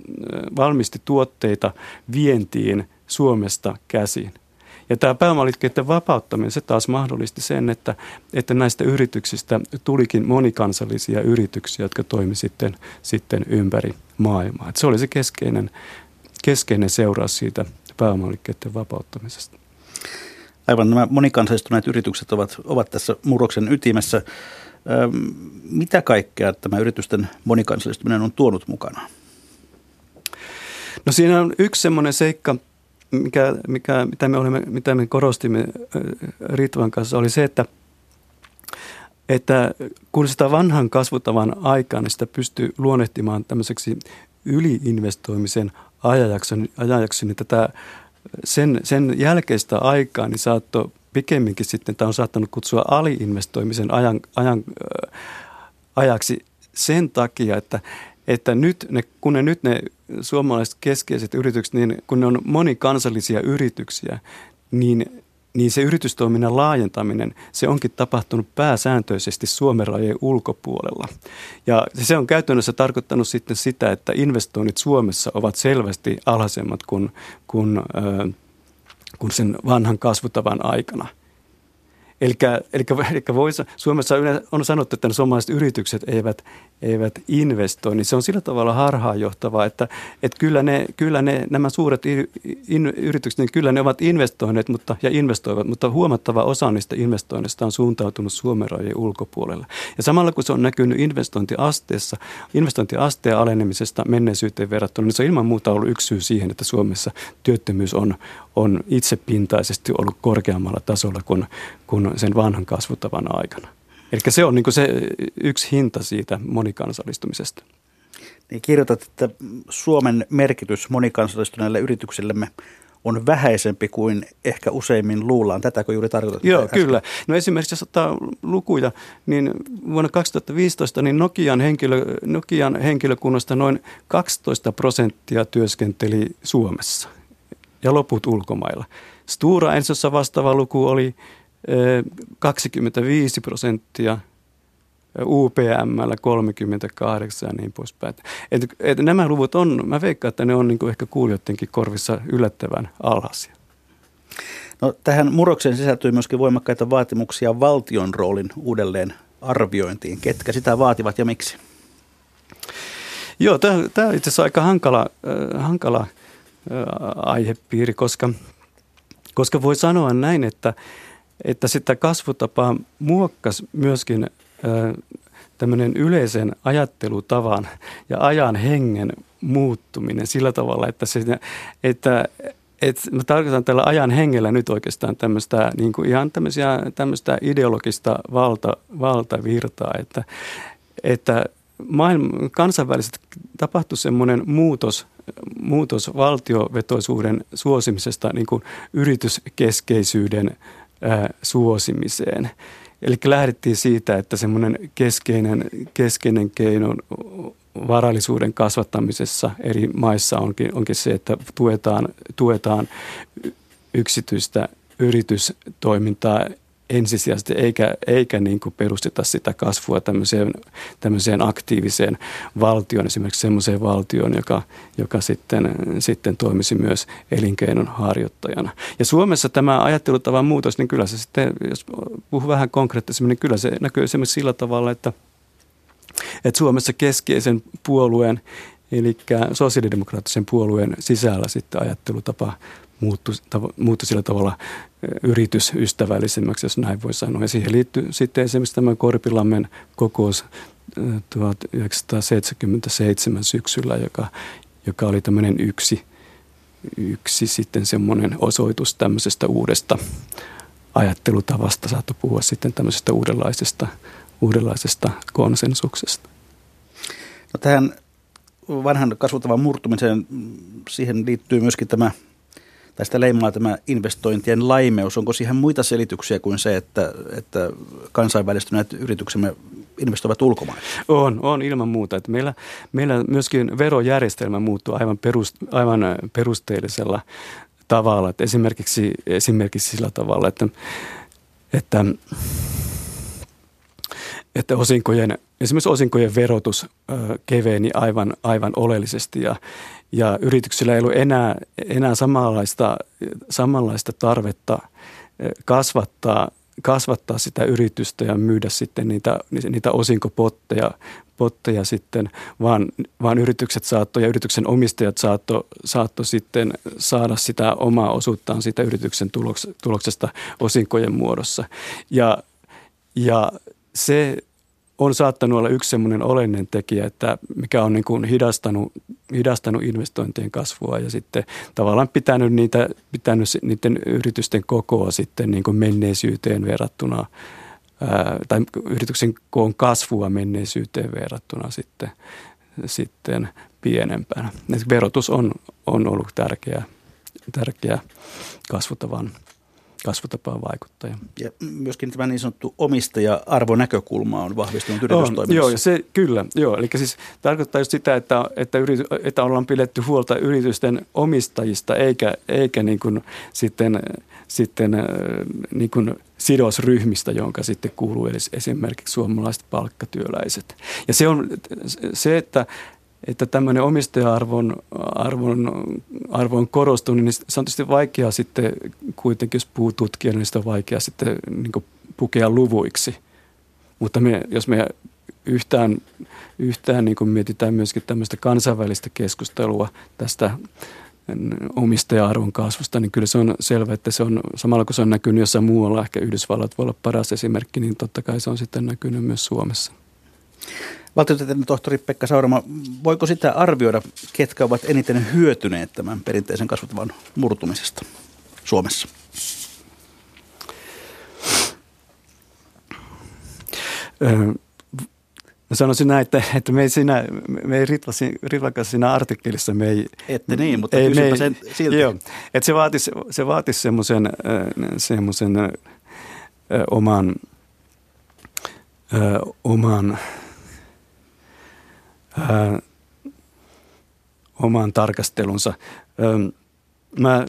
valmisti tuotteita vientiin Suomesta käsin. Ja tämä pääomaliikkeiden vapauttaminen, se taas mahdollisti sen, että, että näistä yrityksistä tulikin monikansallisia yrityksiä, jotka toimi sitten, sitten ympäri maailmaa. Et se oli se keskeinen, keskeinen seuraus siitä pääomaliikkeiden vapauttamisesta. Aivan nämä monikansallistuneet yritykset ovat, ovat tässä murroksen ytimessä. Mitä kaikkea tämä yritysten monikansallistuminen on tuonut mukana? No siinä on yksi semmoinen seikka, mikä, mikä, mitä, me olemme, mitä me korostimme Ritvan kanssa, oli se, että, että kun sitä vanhan kasvutavan aikaa, niin sitä pystyy luonnehtimaan tämmöiseksi yliinvestoimisen ajanjakson, ajanjakson niin tätä, sen, sen jälkeistä aikaa niin saattoi pikemminkin sitten, tämä on saattanut kutsua aliinvestoimisen ajan, ajan, ajaksi sen takia, että, että nyt ne, kun ne nyt ne suomalaiset keskeiset yritykset, niin kun ne on monikansallisia yrityksiä, niin, niin se yritystoiminnan laajentaminen, se onkin tapahtunut pääsääntöisesti Suomen rajojen ulkopuolella. Ja se on käytännössä tarkoittanut sitten sitä, että investoinnit Suomessa ovat selvästi alhaisemmat kuin, kuin, äh, kuin sen vanhan kasvutavan aikana – Eli, eli, eli voi, Suomessa on sanottu, että ne suomalaiset yritykset eivät, eivät investoi, niin se on sillä tavalla harhaanjohtavaa, että, että kyllä, ne, kyllä ne, nämä suuret in, yritykset, niin kyllä ne ovat investoineet mutta, ja investoivat, mutta huomattava osa niistä investoinnista on suuntautunut Suomen rajojen ulkopuolelle. Ja samalla kun se on näkynyt investointiasteessa, investointiasteen alenemisesta menneisyyteen verrattuna, niin se on ilman muuta ollut yksi syy siihen, että Suomessa työttömyys on, on itsepintaisesti ollut korkeammalla tasolla kuin, kuin sen vanhan kasvutavan aikana. Eli se on niin se yksi hinta siitä monikansallistumisesta. Niin kirjoitat, että Suomen merkitys monikansallistuneille yrityksillemme on vähäisempi kuin ehkä useimmin luullaan. Tätäkö juuri tarkoitat? Joo, äsken? kyllä. No esimerkiksi jos ottaa lukuja, niin vuonna 2015 niin Nokian, henkilö, Nokian henkilökunnasta noin 12 prosenttia työskenteli Suomessa ja loput ulkomailla. Stura Ensossa vastaava luku oli 25 prosenttia UPM 38 ja niin poispäin. Et, et nämä luvut on, mä veikkaan, että ne on niin ehkä kuulijoidenkin korvissa yllättävän alhaisia. No, tähän murrokseen sisältyy myöskin voimakkaita vaatimuksia valtion roolin uudelleen arviointiin. Ketkä sitä vaativat ja miksi? Joo, tämä on itse asiassa aika hankala, äh, hankala äh, aihepiiri, koska, koska voi sanoa näin, että, että sitä kasvutapaa muokkas myöskin tämmöinen yleisen ajattelutavan ja ajan hengen muuttuminen sillä tavalla, että, se, että et mä tarkoitan tällä ajan hengellä nyt oikeastaan tämmöistä niin ihan tämmöistä ideologista valta, valtavirtaa, että, että maailma, kansainvälisesti tapahtui semmoinen muutos, muutos valtiovetoisuuden suosimisesta niin kuin yrityskeskeisyyden suosimiseen. Eli lähdettiin siitä, että semmoinen keskeinen, keskeinen keino varallisuuden kasvattamisessa eri maissa onkin, onkin se, että tuetaan, tuetaan yksityistä yritystoimintaa ensisijaisesti, eikä, eikä niin kuin perusteta sitä kasvua tämmöiseen, tämmöiseen aktiiviseen valtioon, esimerkiksi semmoiseen valtioon, joka, joka sitten, sitten toimisi myös elinkeinon harjoittajana. Ja Suomessa tämä ajattelutavan muutos, niin kyllä se sitten, jos puhuu vähän konkreettisemmin, niin kyllä se näkyy esimerkiksi sillä tavalla, että, että Suomessa keskeisen puolueen, eli sosiaalidemokraattisen puolueen sisällä sitten ajattelutapa muuttui, muuttui sillä tavalla yritysystävällisemmäksi, jos näin voi sanoa. Ja siihen liittyy sitten esimerkiksi tämä Korpilammen kokous 1977 syksyllä, joka, joka oli tämmöinen yksi, yksi sitten semmoinen osoitus tämmöisestä uudesta ajattelutavasta. Saattoi puhua sitten tämmöisestä uudenlaisesta, uudenlaisesta konsensuksesta. No tähän vanhan kasvuttavan murtumiseen, siihen liittyy myöskin tämä – tai sitä leimaa tämä investointien laimeus. Onko siihen muita selityksiä kuin se, että, että kansainvälistyneet yrityksemme investoivat ulkomaille? On, on ilman muuta. Että meillä, meillä myöskin verojärjestelmä muuttuu aivan, perust, aivan perusteellisella tavalla. Että esimerkiksi, esimerkiksi sillä tavalla, että, että, että osinkojen, esimerkiksi osinkojen verotus keveeni aivan, aivan oleellisesti ja, ja yrityksillä ei ollut enää, enää samanlaista, samanlaista tarvetta kasvattaa, kasvattaa sitä yritystä ja myydä sitten niitä, niitä osinkopotteja potteja sitten, vaan, vaan yritykset saatto ja yrityksen omistajat saatto, saatto sitten saada sitä omaa osuuttaan siitä yrityksen tuloks, tuloksesta osinkojen muodossa. Ja, ja se on saattanut olla yksi semmoinen oleellinen tekijä, että mikä on niin kuin hidastanut, hidastanut investointien kasvua ja sitten tavallaan pitänyt, niitä, pitänyt niiden yritysten kokoa sitten niin kuin menneisyyteen verrattuna tai yrityksen koon kasvua menneisyyteen verrattuna sitten, sitten pienempänä. verotus on, on ollut tärkeä, tärkeä kasvutavan kasvutapaan vaikuttaja. Ja myöskin tämä niin sanottu omistaja-arvonäkökulma on vahvistunut yritystoiminnassa. Joo, se kyllä. Joo, eli siis tarkoittaa just sitä, että, että, yrity, että ollaan pidetty huolta yritysten omistajista eikä, eikä niin kuin sitten, sitten äh, niin kuin sidosryhmistä, jonka sitten kuuluu esimerkiksi suomalaiset palkkatyöläiset. Ja se on se, että että tämmöinen omistaja-arvon arvon, arvon korostunut, niin se on tietysti vaikea sitten kuitenkin, jos puhuu tutkijana, niin sitä on vaikea sitten niin pukea luvuiksi. Mutta me, jos me yhtään, yhtään niin mietitään myöskin tämmöistä kansainvälistä keskustelua tästä omistaja-arvon kasvusta, niin kyllä se on selvä, että se on samalla kun se on näkynyt jossain muualla, ehkä Yhdysvallat voi olla paras esimerkki, niin totta kai se on sitten näkynyt myös Suomessa. Valtiotieteiden tohtori Pekka Saurama, voiko sitä arvioida, ketkä ovat eniten hyötyneet tämän perinteisen kasvattavan murtumisesta Suomessa? Mä sanoisin näin, että, että me ei, siinä, me ei Ritlasi, siinä artikkelissa, me ei... Ette niin, mutta ei, me ei, sen silti. Joo, että se vaatisi, se vaatisi semmoisen, semmoisen oman, oman ää, oman tarkastelunsa. Ää, mä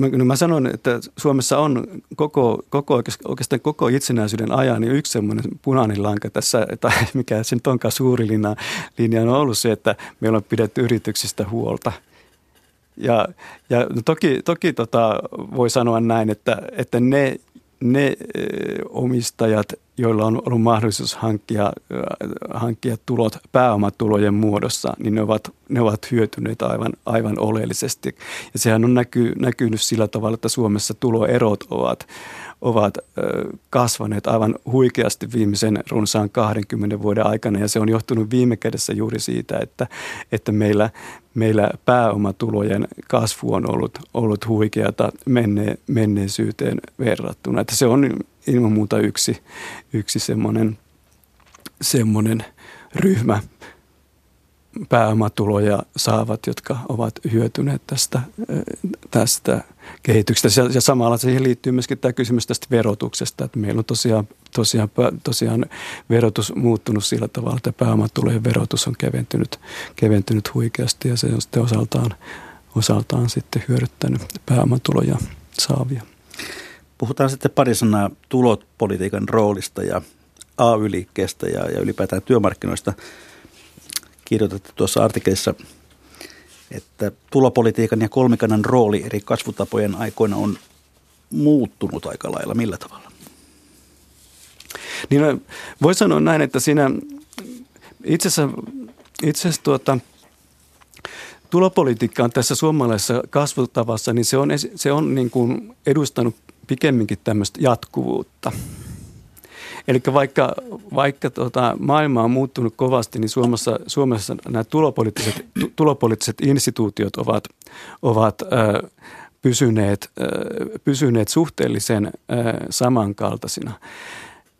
Mä, no mä sanon, että Suomessa on koko, koko, oikeastaan koko itsenäisyyden ajan niin yksi semmoinen punainen lanka tässä, tai [laughs] mikä sen onkaan suuri linja, linja on ollut se, että meillä on pidetty yrityksistä huolta. Ja, ja no toki, toki tota, voi sanoa näin, että, että ne, ne omistajat, joilla on ollut mahdollisuus hankkia, hankkia tulot pääomatulojen muodossa, niin ne ovat, ne ovat hyötyneet aivan, aivan oleellisesti. Ja sehän on näky, näkynyt sillä tavalla, että Suomessa tuloerot ovat, ovat kasvaneet aivan huikeasti viimeisen runsaan 20 vuoden aikana ja se on johtunut viime kädessä juuri siitä, että, että meillä, meillä pääomatulojen kasvu on ollut, ollut huikeata menne, menneisyyteen verrattuna. Että se on ilman muuta yksi, yksi semmoinen, semmoinen ryhmä, pääomatuloja saavat, jotka ovat hyötyneet tästä, tästä kehityksestä. Ja samalla siihen liittyy myöskin tämä kysymys tästä verotuksesta, että meillä on tosiaan, tosiaan, tosiaan verotus muuttunut sillä tavalla, että pääomatulojen verotus on keventynyt, keventynyt huikeasti ja se on sitten osaltaan, osaltaan sitten hyödyttänyt pääomatuloja saavia. Puhutaan sitten pari sanaa tulopolitiikan roolista ja AY-liikkeestä ja, ja ylipäätään työmarkkinoista kirjoitatte tuossa artikkelissa, että tulopolitiikan ja kolmikannan rooli eri kasvutapojen aikoina on muuttunut aika lailla. Millä tavalla? Niin no, voi sanoa näin, että siinä itse asiassa, itse asiassa tuota, tulopolitiikka on tässä suomalaisessa kasvutavassa, niin se on, se on niin kuin edustanut pikemminkin tämmöistä jatkuvuutta – Eli vaikka, vaikka tota, maailma on muuttunut kovasti, niin Suomessa, Suomessa nämä tulopoliittiset, tulopoliittiset instituutiot ovat, ovat ö, pysyneet, ö, pysyneet suhteellisen ö, samankaltaisina.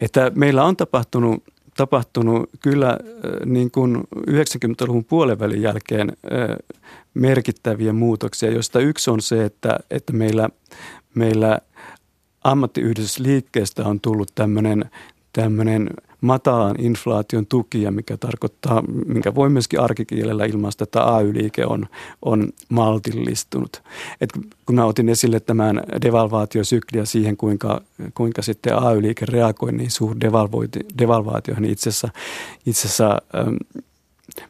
Että meillä on tapahtunut, tapahtunut kyllä niin kuin 90-luvun puolenvälin jälkeen merkittäviä muutoksia, joista yksi on se, että, että meillä, meillä ammattiyhdistysliikkeestä on tullut tämmöinen tämmöinen matalan inflaation tukija, mikä tarkoittaa, minkä voi myöskin arkikielellä ilmaista, että AY-liike on, on maltillistunut. Et kun mä otin esille tämän devalvaatiosykliä siihen, kuinka, kuinka sitten AY-liike reagoi niin suur devalvaatioihin, niin itse asiassa, itse asiassa ähm,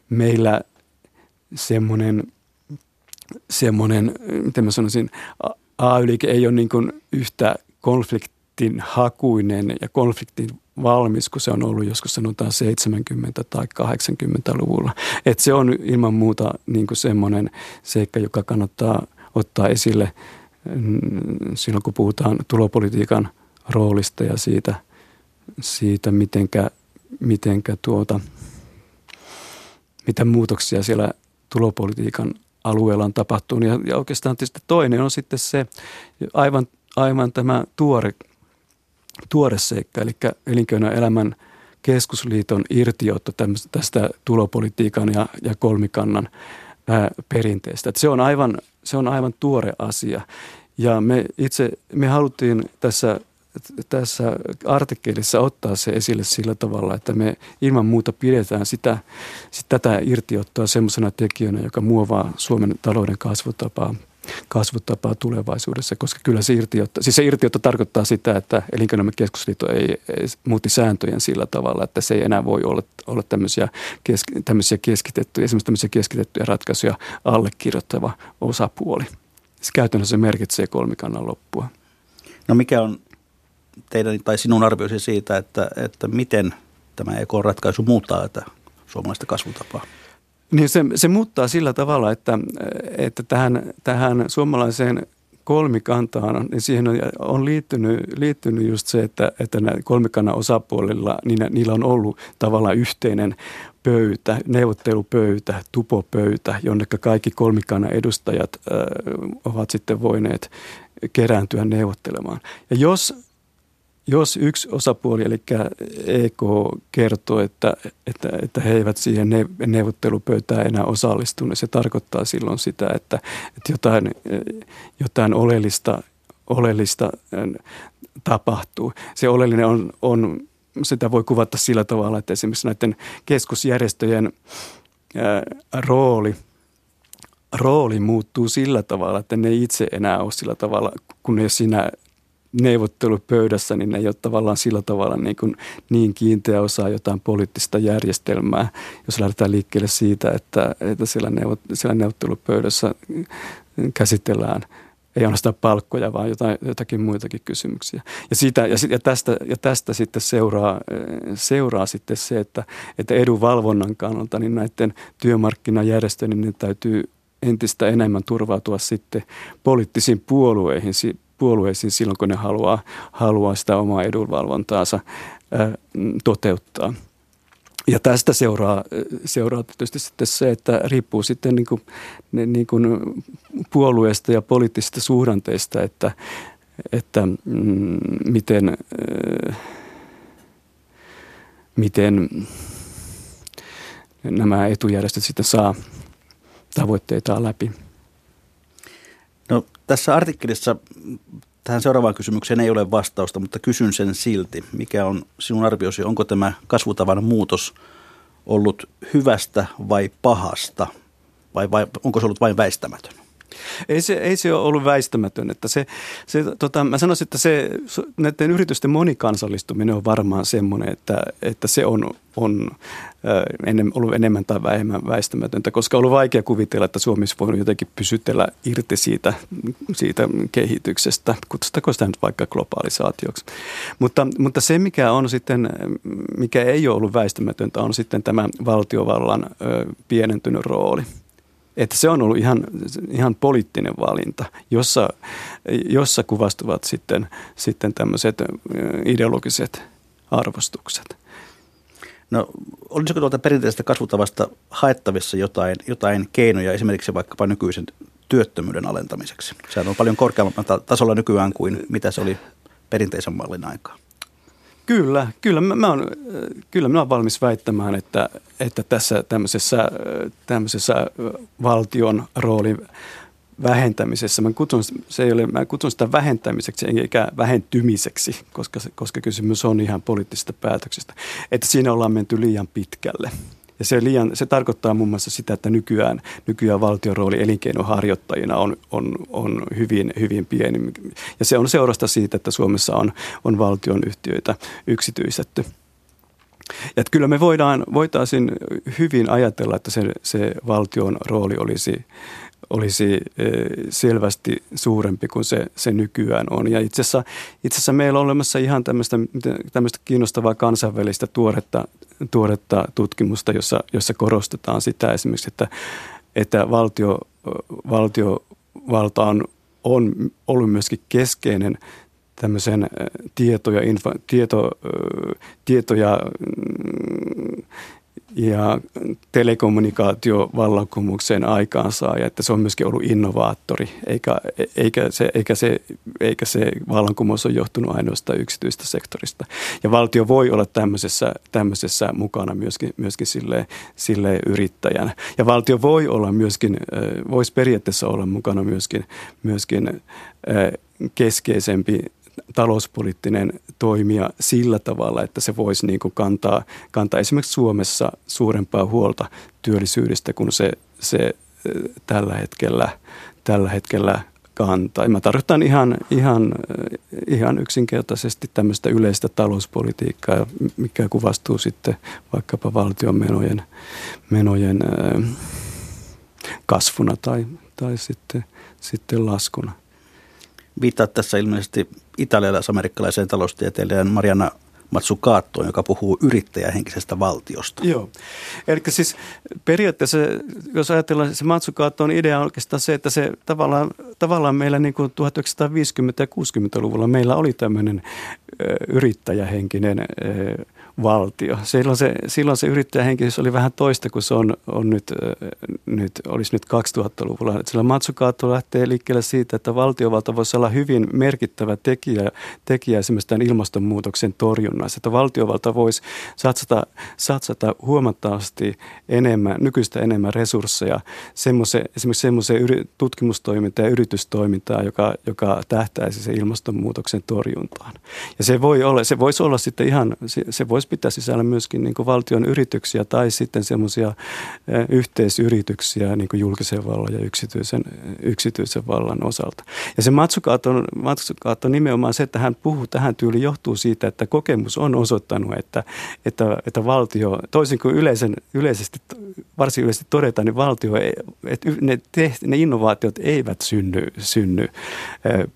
meillä semmoinen, semmoinen, miten mä sanoisin, AY-liike ei ole niin kuin yhtä konfliktin hakuinen ja konfliktin valmis, kun se on ollut joskus sanotaan 70- tai 80-luvulla. Et se on ilman muuta niin kuin semmoinen seikka, joka kannattaa ottaa esille mm, silloin, kun puhutaan tulopolitiikan roolista ja siitä, siitä mitenkä, mitenkä tuota, mitä muutoksia siellä tulopolitiikan alueella on tapahtunut. Ja, ja oikeastaan tietysti toinen on sitten se aivan, aivan tämä tuore tuore seikka, eli elinkeinoelämän keskusliiton irtiotto tästä tulopolitiikan ja, ja kolmikannan ää, perinteestä. Et se, on aivan, se on aivan tuore asia. Ja me itse, me haluttiin tässä, tässä artikkelissa ottaa se esille sillä tavalla, että me ilman muuta pidetään sitä, sitä tätä irtiottoa semmoisena tekijänä, joka muovaa Suomen talouden kasvutapaa kasvutapaa tulevaisuudessa, koska kyllä se irtiotto, siis se irtiotto tarkoittaa sitä, että elinkeinoelämän keskusliitto ei, ei muutti sääntöjen sillä tavalla, että se ei enää voi olla, olla tämmöisiä, kes, tämmöisiä keskitettyjä, esimerkiksi tämmöisiä keskitettyjä ratkaisuja allekirjoittava osapuoli. Se käytännössä merkitsee kolmikannan loppua. No mikä on teidän tai sinun arvioisi siitä, että, että miten tämä EK-ratkaisu muuttaa tätä suomalaista kasvutapaa? Niin se, se muuttaa sillä tavalla, että, että tähän, tähän suomalaiseen kolmikantaan, niin siihen on, on liittynyt, liittynyt just se, että, että kolmikannan osapuolilla, niin niillä on ollut tavallaan yhteinen pöytä, neuvottelupöytä, tupopöytä, jonne kaikki kolmikannan edustajat ö, ovat sitten voineet kerääntyä neuvottelemaan. Ja jos jos yksi osapuoli, eli EK, kertoo, että, että, että he eivät siihen neuvottelupöytään enää osallistu, niin se tarkoittaa silloin sitä, että, että jotain, jotain oleellista, oleellista tapahtuu. Se oleellinen on, on, sitä voi kuvata sillä tavalla, että esimerkiksi näiden keskusjärjestöjen ää, rooli rooli muuttuu sillä tavalla, että ne itse enää ole sillä tavalla, kun ne siinä neuvottelupöydässä, niin ne ei ole tavallaan sillä tavalla niin, kuin niin kiinteä osa jotain poliittista järjestelmää, jos lähdetään liikkeelle siitä, että, että siellä, neuvot, siellä neuvottelupöydässä käsitellään ei ainoastaan palkkoja, vaan jotain, jotakin muitakin kysymyksiä. Ja, siitä, ja, ja, tästä, ja tästä sitten seuraa, seuraa sitten se, että, että edunvalvonnan kannalta niin näiden työmarkkinajärjestöjen niin täytyy entistä enemmän turvautua sitten poliittisiin puolueihin, puolueisiin silloin, kun ne haluaa, haluaa sitä omaa edunvalvontaansa toteuttaa. Ja tästä seuraa, seuraa tietysti sitten se, että riippuu sitten niin kuin, niin kuin puolueesta ja poliittisista suhdanteista, että, että mm, miten, äh, miten nämä etujärjestöt sitten saa tavoitteitaan läpi. No, tässä artikkelissa tähän seuraavaan kysymykseen ei ole vastausta, mutta kysyn sen silti. Mikä on sinun arviosi, onko tämä kasvutavan muutos ollut hyvästä vai pahasta, vai, vai onko se ollut vain väistämätön? Ei se, ei se ole ollut väistämätön. Että se, se, tota, mä sanoisin, että se, näiden yritysten monikansallistuminen on varmaan semmoinen, että, että se on, on ennen, ollut enemmän tai vähemmän väistämätöntä, koska on ollut vaikea kuvitella, että Suomi olisi voinut jotenkin pysytellä irti siitä, siitä kehityksestä, kutsutako sitä nyt vaikka globalisaatioksi. Mutta, mutta se, mikä on sitten, mikä ei ole ollut väistämätöntä, on sitten tämä valtiovallan ö, pienentynyt rooli – että se on ollut ihan, ihan poliittinen valinta, jossa, jossa kuvastuvat sitten, sitten tämmöiset ideologiset arvostukset. No olisiko tuolta perinteisestä kasvutavasta haettavissa jotain, jotain keinoja esimerkiksi vaikkapa nykyisen työttömyyden alentamiseksi? Sehän on paljon korkeammalla tasolla nykyään kuin mitä se oli perinteisen mallin aikaa. Kyllä, kyllä mä, mä on, kyllä mä olen valmis väittämään, että, että tässä tämmöisessä, tämmöisessä valtion roolin vähentämisessä, mä kutsun, se ei ole, mä kutsun sitä vähentämiseksi eikä vähentymiseksi, koska, koska kysymys on ihan poliittisesta päätöksestä, että siinä ollaan menty liian pitkälle. Ja se, liian, se tarkoittaa muun muassa sitä, että nykyään, nykyään valtion rooli elinkeinoharjoittajina on, on, on hyvin, hyvin pieni. Ja se on seurasta siitä, että Suomessa on, on valtion yhtiöitä yksityistetty. Ja kyllä me voidaan, voitaisiin hyvin ajatella, että se, se valtion rooli olisi, olisi e, selvästi suurempi kuin se, se nykyään on. Ja itse asiassa, itse asiassa meillä on olemassa ihan tämmöistä, tämmöistä kiinnostavaa kansainvälistä tuoretta, tuoretta tutkimusta, jossa, jossa korostetaan sitä esimerkiksi, että, että valtio, valtiovalta on, on ollut myöskin keskeinen tämmöisen tieto- ja, info, tieto, tieto ja mm, ja telekommunikaatiovallankumouksen aikaansaaja, että se on myöskin ollut innovaattori, eikä, eikä, se, eikä, se, eikä se vallankumous ole johtunut ainoastaan yksityistä sektorista. Ja valtio voi olla tämmöisessä, tämmöisessä mukana myöskin, myöskin sille, sille yrittäjänä. Ja valtio voi olla myöskin, voisi periaatteessa olla mukana myöskin, myöskin keskeisempi talouspoliittinen toimija sillä tavalla, että se voisi niin kuin kantaa, kantaa esimerkiksi Suomessa suurempaa huolta työllisyydestä kuin se, se tällä hetkellä, tällä hetkellä kantaa. Mä tarkoitan ihan, ihan, ihan yksinkertaisesti tämmöistä yleistä talouspolitiikkaa, mikä kuvastuu sitten vaikkapa valtion menojen, menojen kasvuna tai, tai sitten, sitten laskuna. Viittaat tässä ilmeisesti italialais-amerikkalaiseen taloustieteilijän Mariana Matsukaattoon, joka puhuu yrittäjähenkisestä valtiosta. Joo. Eli siis periaatteessa, jos ajatellaan, se Matsukaatton idea on oikeastaan se, että se tavallaan, tavallaan meillä niin kuin 1950- ja 60-luvulla meillä oli tämmöinen ö, yrittäjähenkinen ö, valtio. Silloin se, silloin se yrittäjähenkisyys oli vähän toista kuin se on, on nyt, nyt, olisi nyt 2000-luvulla. Sillä Matsukaatto lähtee liikkeelle siitä, että valtiovalta voisi olla hyvin merkittävä tekijä, tekijä esimerkiksi tämän ilmastonmuutoksen torjunnassa. Että valtiovalta voisi satsata, satsata huomattavasti enemmän, nykyistä enemmän resursseja semmoise, esimerkiksi semmoiseen tutkimustoimintaan ja yritystoimintaan, joka, joka tähtäisi se ilmastonmuutoksen torjuntaan. Ja se, voi olla, se voisi olla sitten ihan, se, se voisi pitää sisällä myöskin niin valtion yrityksiä tai sitten semmoisia yhteisyrityksiä niin julkisen vallan ja yksityisen, yksityisen vallan osalta. Ja se Matsukaat on, Matsukaat on nimenomaan se, että hän puhuu tähän tyyliin johtuu siitä, että kokemus on osoittanut, että, että, että valtio, toisin kuin yleisen, yleisesti, varsin yleisesti todetaan, niin valtio, että ne, te, ne innovaatiot eivät synny, synny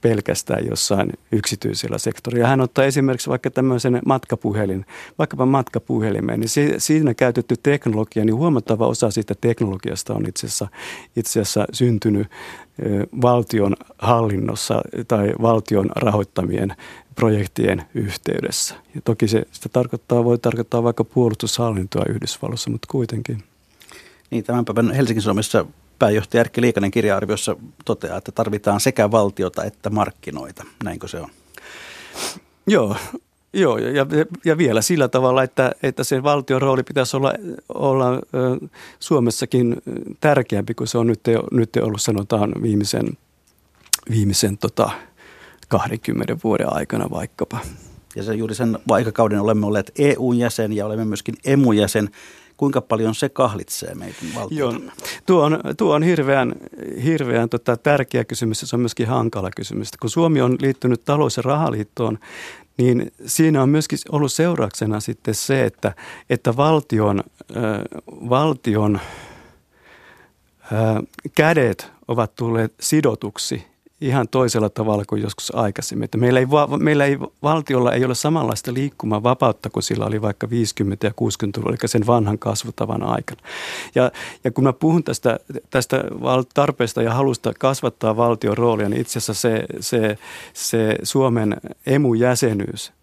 pelkästään jossain yksityisellä sektorilla. Hän ottaa esimerkiksi vaikka tämmöisen matkapuhelin, vaikkapa matkapuhelimen, niin siinä käytetty teknologia, niin huomattava osa siitä teknologiasta on itse asiassa, itse asiassa syntynyt valtion hallinnossa tai valtion rahoittamien projektien yhteydessä. Ja toki se sitä tarkoittaa, voi tarkoittaa vaikka puolustushallintoa Yhdysvalloissa, mutta kuitenkin. Niin, tämän päivän Helsingin Suomessa pääjohtaja Erkki Liikanen kirja-arviossa toteaa, että tarvitaan sekä valtiota että markkinoita. Näinkö se on? Joo, Joo, ja, ja vielä sillä tavalla, että, että sen valtion rooli pitäisi olla, olla Suomessakin tärkeämpi kuin se on nyt, nyt ollut sanotaan viimeisen, viimeisen tota, 20 vuoden aikana vaikkapa. Ja se juuri sen aikakauden olemme olleet EU-jäsen ja olemme myöskin EMU-jäsen kuinka paljon se kahlitsee meidän valtiota? Joo, tuo on, tuo on hirveän, hirveän tota, tärkeä kysymys ja se on myöskin hankala kysymys. Kun Suomi on liittynyt talous- ja rahaliittoon, niin siinä on myöskin ollut seurauksena sitten se, että, että valtion, äh, valtion äh, kädet ovat tulleet sidotuksi ihan toisella tavalla kuin joskus aikaisemmin. Että meillä, ei, meillä ei, valtiolla ei ole samanlaista liikkumaa vapautta kuin sillä oli vaikka 50- ja 60-luvulla, eli sen vanhan kasvutavan aikana. Ja, ja kun mä puhun tästä, tästä tarpeesta ja halusta kasvattaa valtion roolia, niin itse asiassa se, se, se Suomen emu-jäsenyys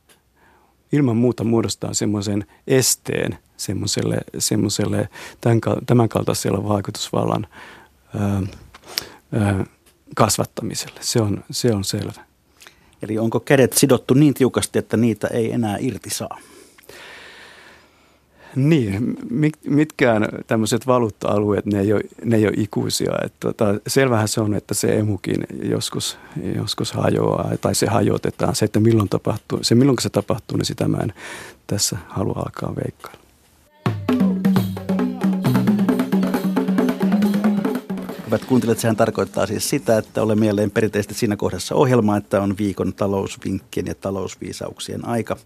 ilman muuta muodostaa semmoisen esteen semmoiselle, semmoiselle tämän, tämän kaltaisella vaikutusvallan ää, ää, kasvattamiselle. Se on, se on selvä. Eli onko kädet sidottu niin tiukasti, että niitä ei enää irti saa? Niin, mitkään tämmöiset valuutta-alueet, ne ei ole, ne ei ole ikuisia. Että tota, selvähän se on, että se emukin joskus, joskus hajoaa tai se hajotetaan. Se, että milloin tapahtuu, se milloin se tapahtuu, niin sitä mä en tässä halua alkaa veikkailla. Hyvät kuuntelijat, sehän tarkoittaa siis sitä, että olemme jälleen perinteisesti siinä kohdassa ohjelmaa, että on viikon talousvinkkien ja talousviisauksien aika.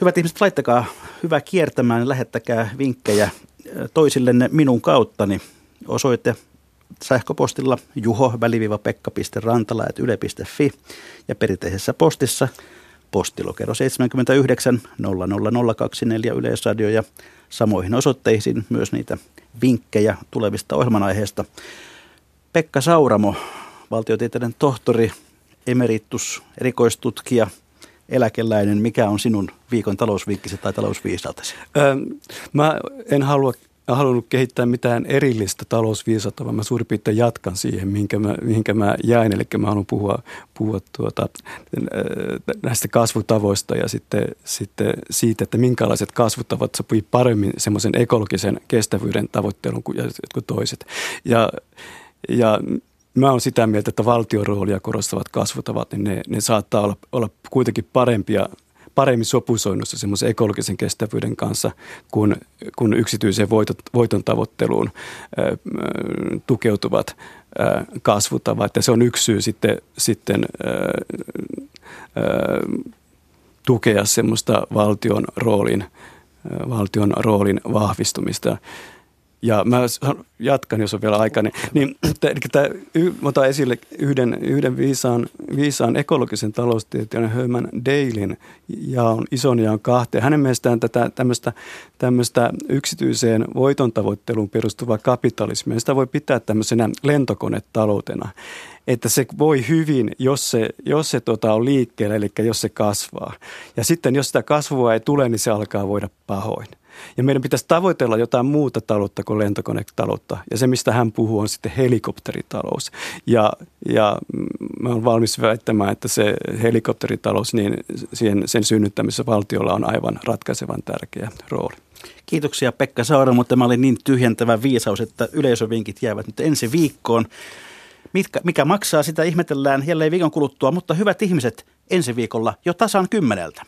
Hyvät ihmiset, laittakaa hyvä kiertämään lähettäkää vinkkejä toisillenne minun kauttani. Osoite sähköpostilla juho-pekka.rantala.yle.fi ja perinteisessä postissa postilokero 79 00024 Yleisradio ja samoihin osoitteisiin myös niitä vinkkejä tulevista ohjelmanaiheista. Pekka Sauramo, valtiotieteiden tohtori, emeritus, erikoistutkija, eläkeläinen. Mikä on sinun viikon talousvinkkisi tai talousviisautesi? Öö, mä en halua halunnut kehittää mitään erillistä talousviisautta, vaan mä suurin piirtein jatkan siihen, mihinkä mä, mihinkä mä jäin. Eli mä haluan puhua, puhua tuota, näistä kasvutavoista ja sitten, sitten siitä, että minkälaiset kasvutavat sopii paremmin semmoisen ekologisen kestävyyden tavoittelun kuin jotkut toiset. Ja, ja mä oon sitä mieltä, että valtion roolia korostavat kasvutavat, niin ne, ne saattaa olla, olla kuitenkin parempia paremmin sopusoinnussa semmoisen ekologisen kestävyyden kanssa kuin, kuin yksityiseen voiton, voiton tavoitteluun ö, tukeutuvat ö, kasvutavat. Ja se on yksi syy sitten, sitten ö, ö, tukea semmoista valtion roolin, valtion roolin vahvistumista. Ja mä jatkan, jos on vielä aika. Niin, niin [clears throat] tämä, mä otan esille yhden, yhden viisaan, viisaan ekologisen taloustieteen Herman Dalin ja on ison jaon kahteen. Hänen mielestään tätä tämmöistä, tämmöistä yksityiseen voiton tavoitteluun perustuvaa kapitalismia, sitä voi pitää tämmöisenä lentokonetaloutena että se voi hyvin, jos se, jos se tota on liikkeellä, eli jos se kasvaa. Ja sitten jos sitä kasvua ei tule, niin se alkaa voida pahoin. Ja meidän pitäisi tavoitella jotain muuta taloutta kuin lentokonetaloutta. Ja se, mistä hän puhuu, on sitten helikopteritalous. Ja, ja mä olen valmis väittämään, että se helikopteritalous, niin siihen, sen synnyttämisessä valtiolla on aivan ratkaisevan tärkeä rooli. Kiitoksia Pekka Saura, mutta tämä oli niin tyhjentävä viisaus, että yleisövinkit jäävät nyt ensi viikkoon. Mitkä, mikä maksaa, sitä ihmetellään jälleen viikon kuluttua, mutta hyvät ihmiset ensi viikolla jo tasan kymmeneltä.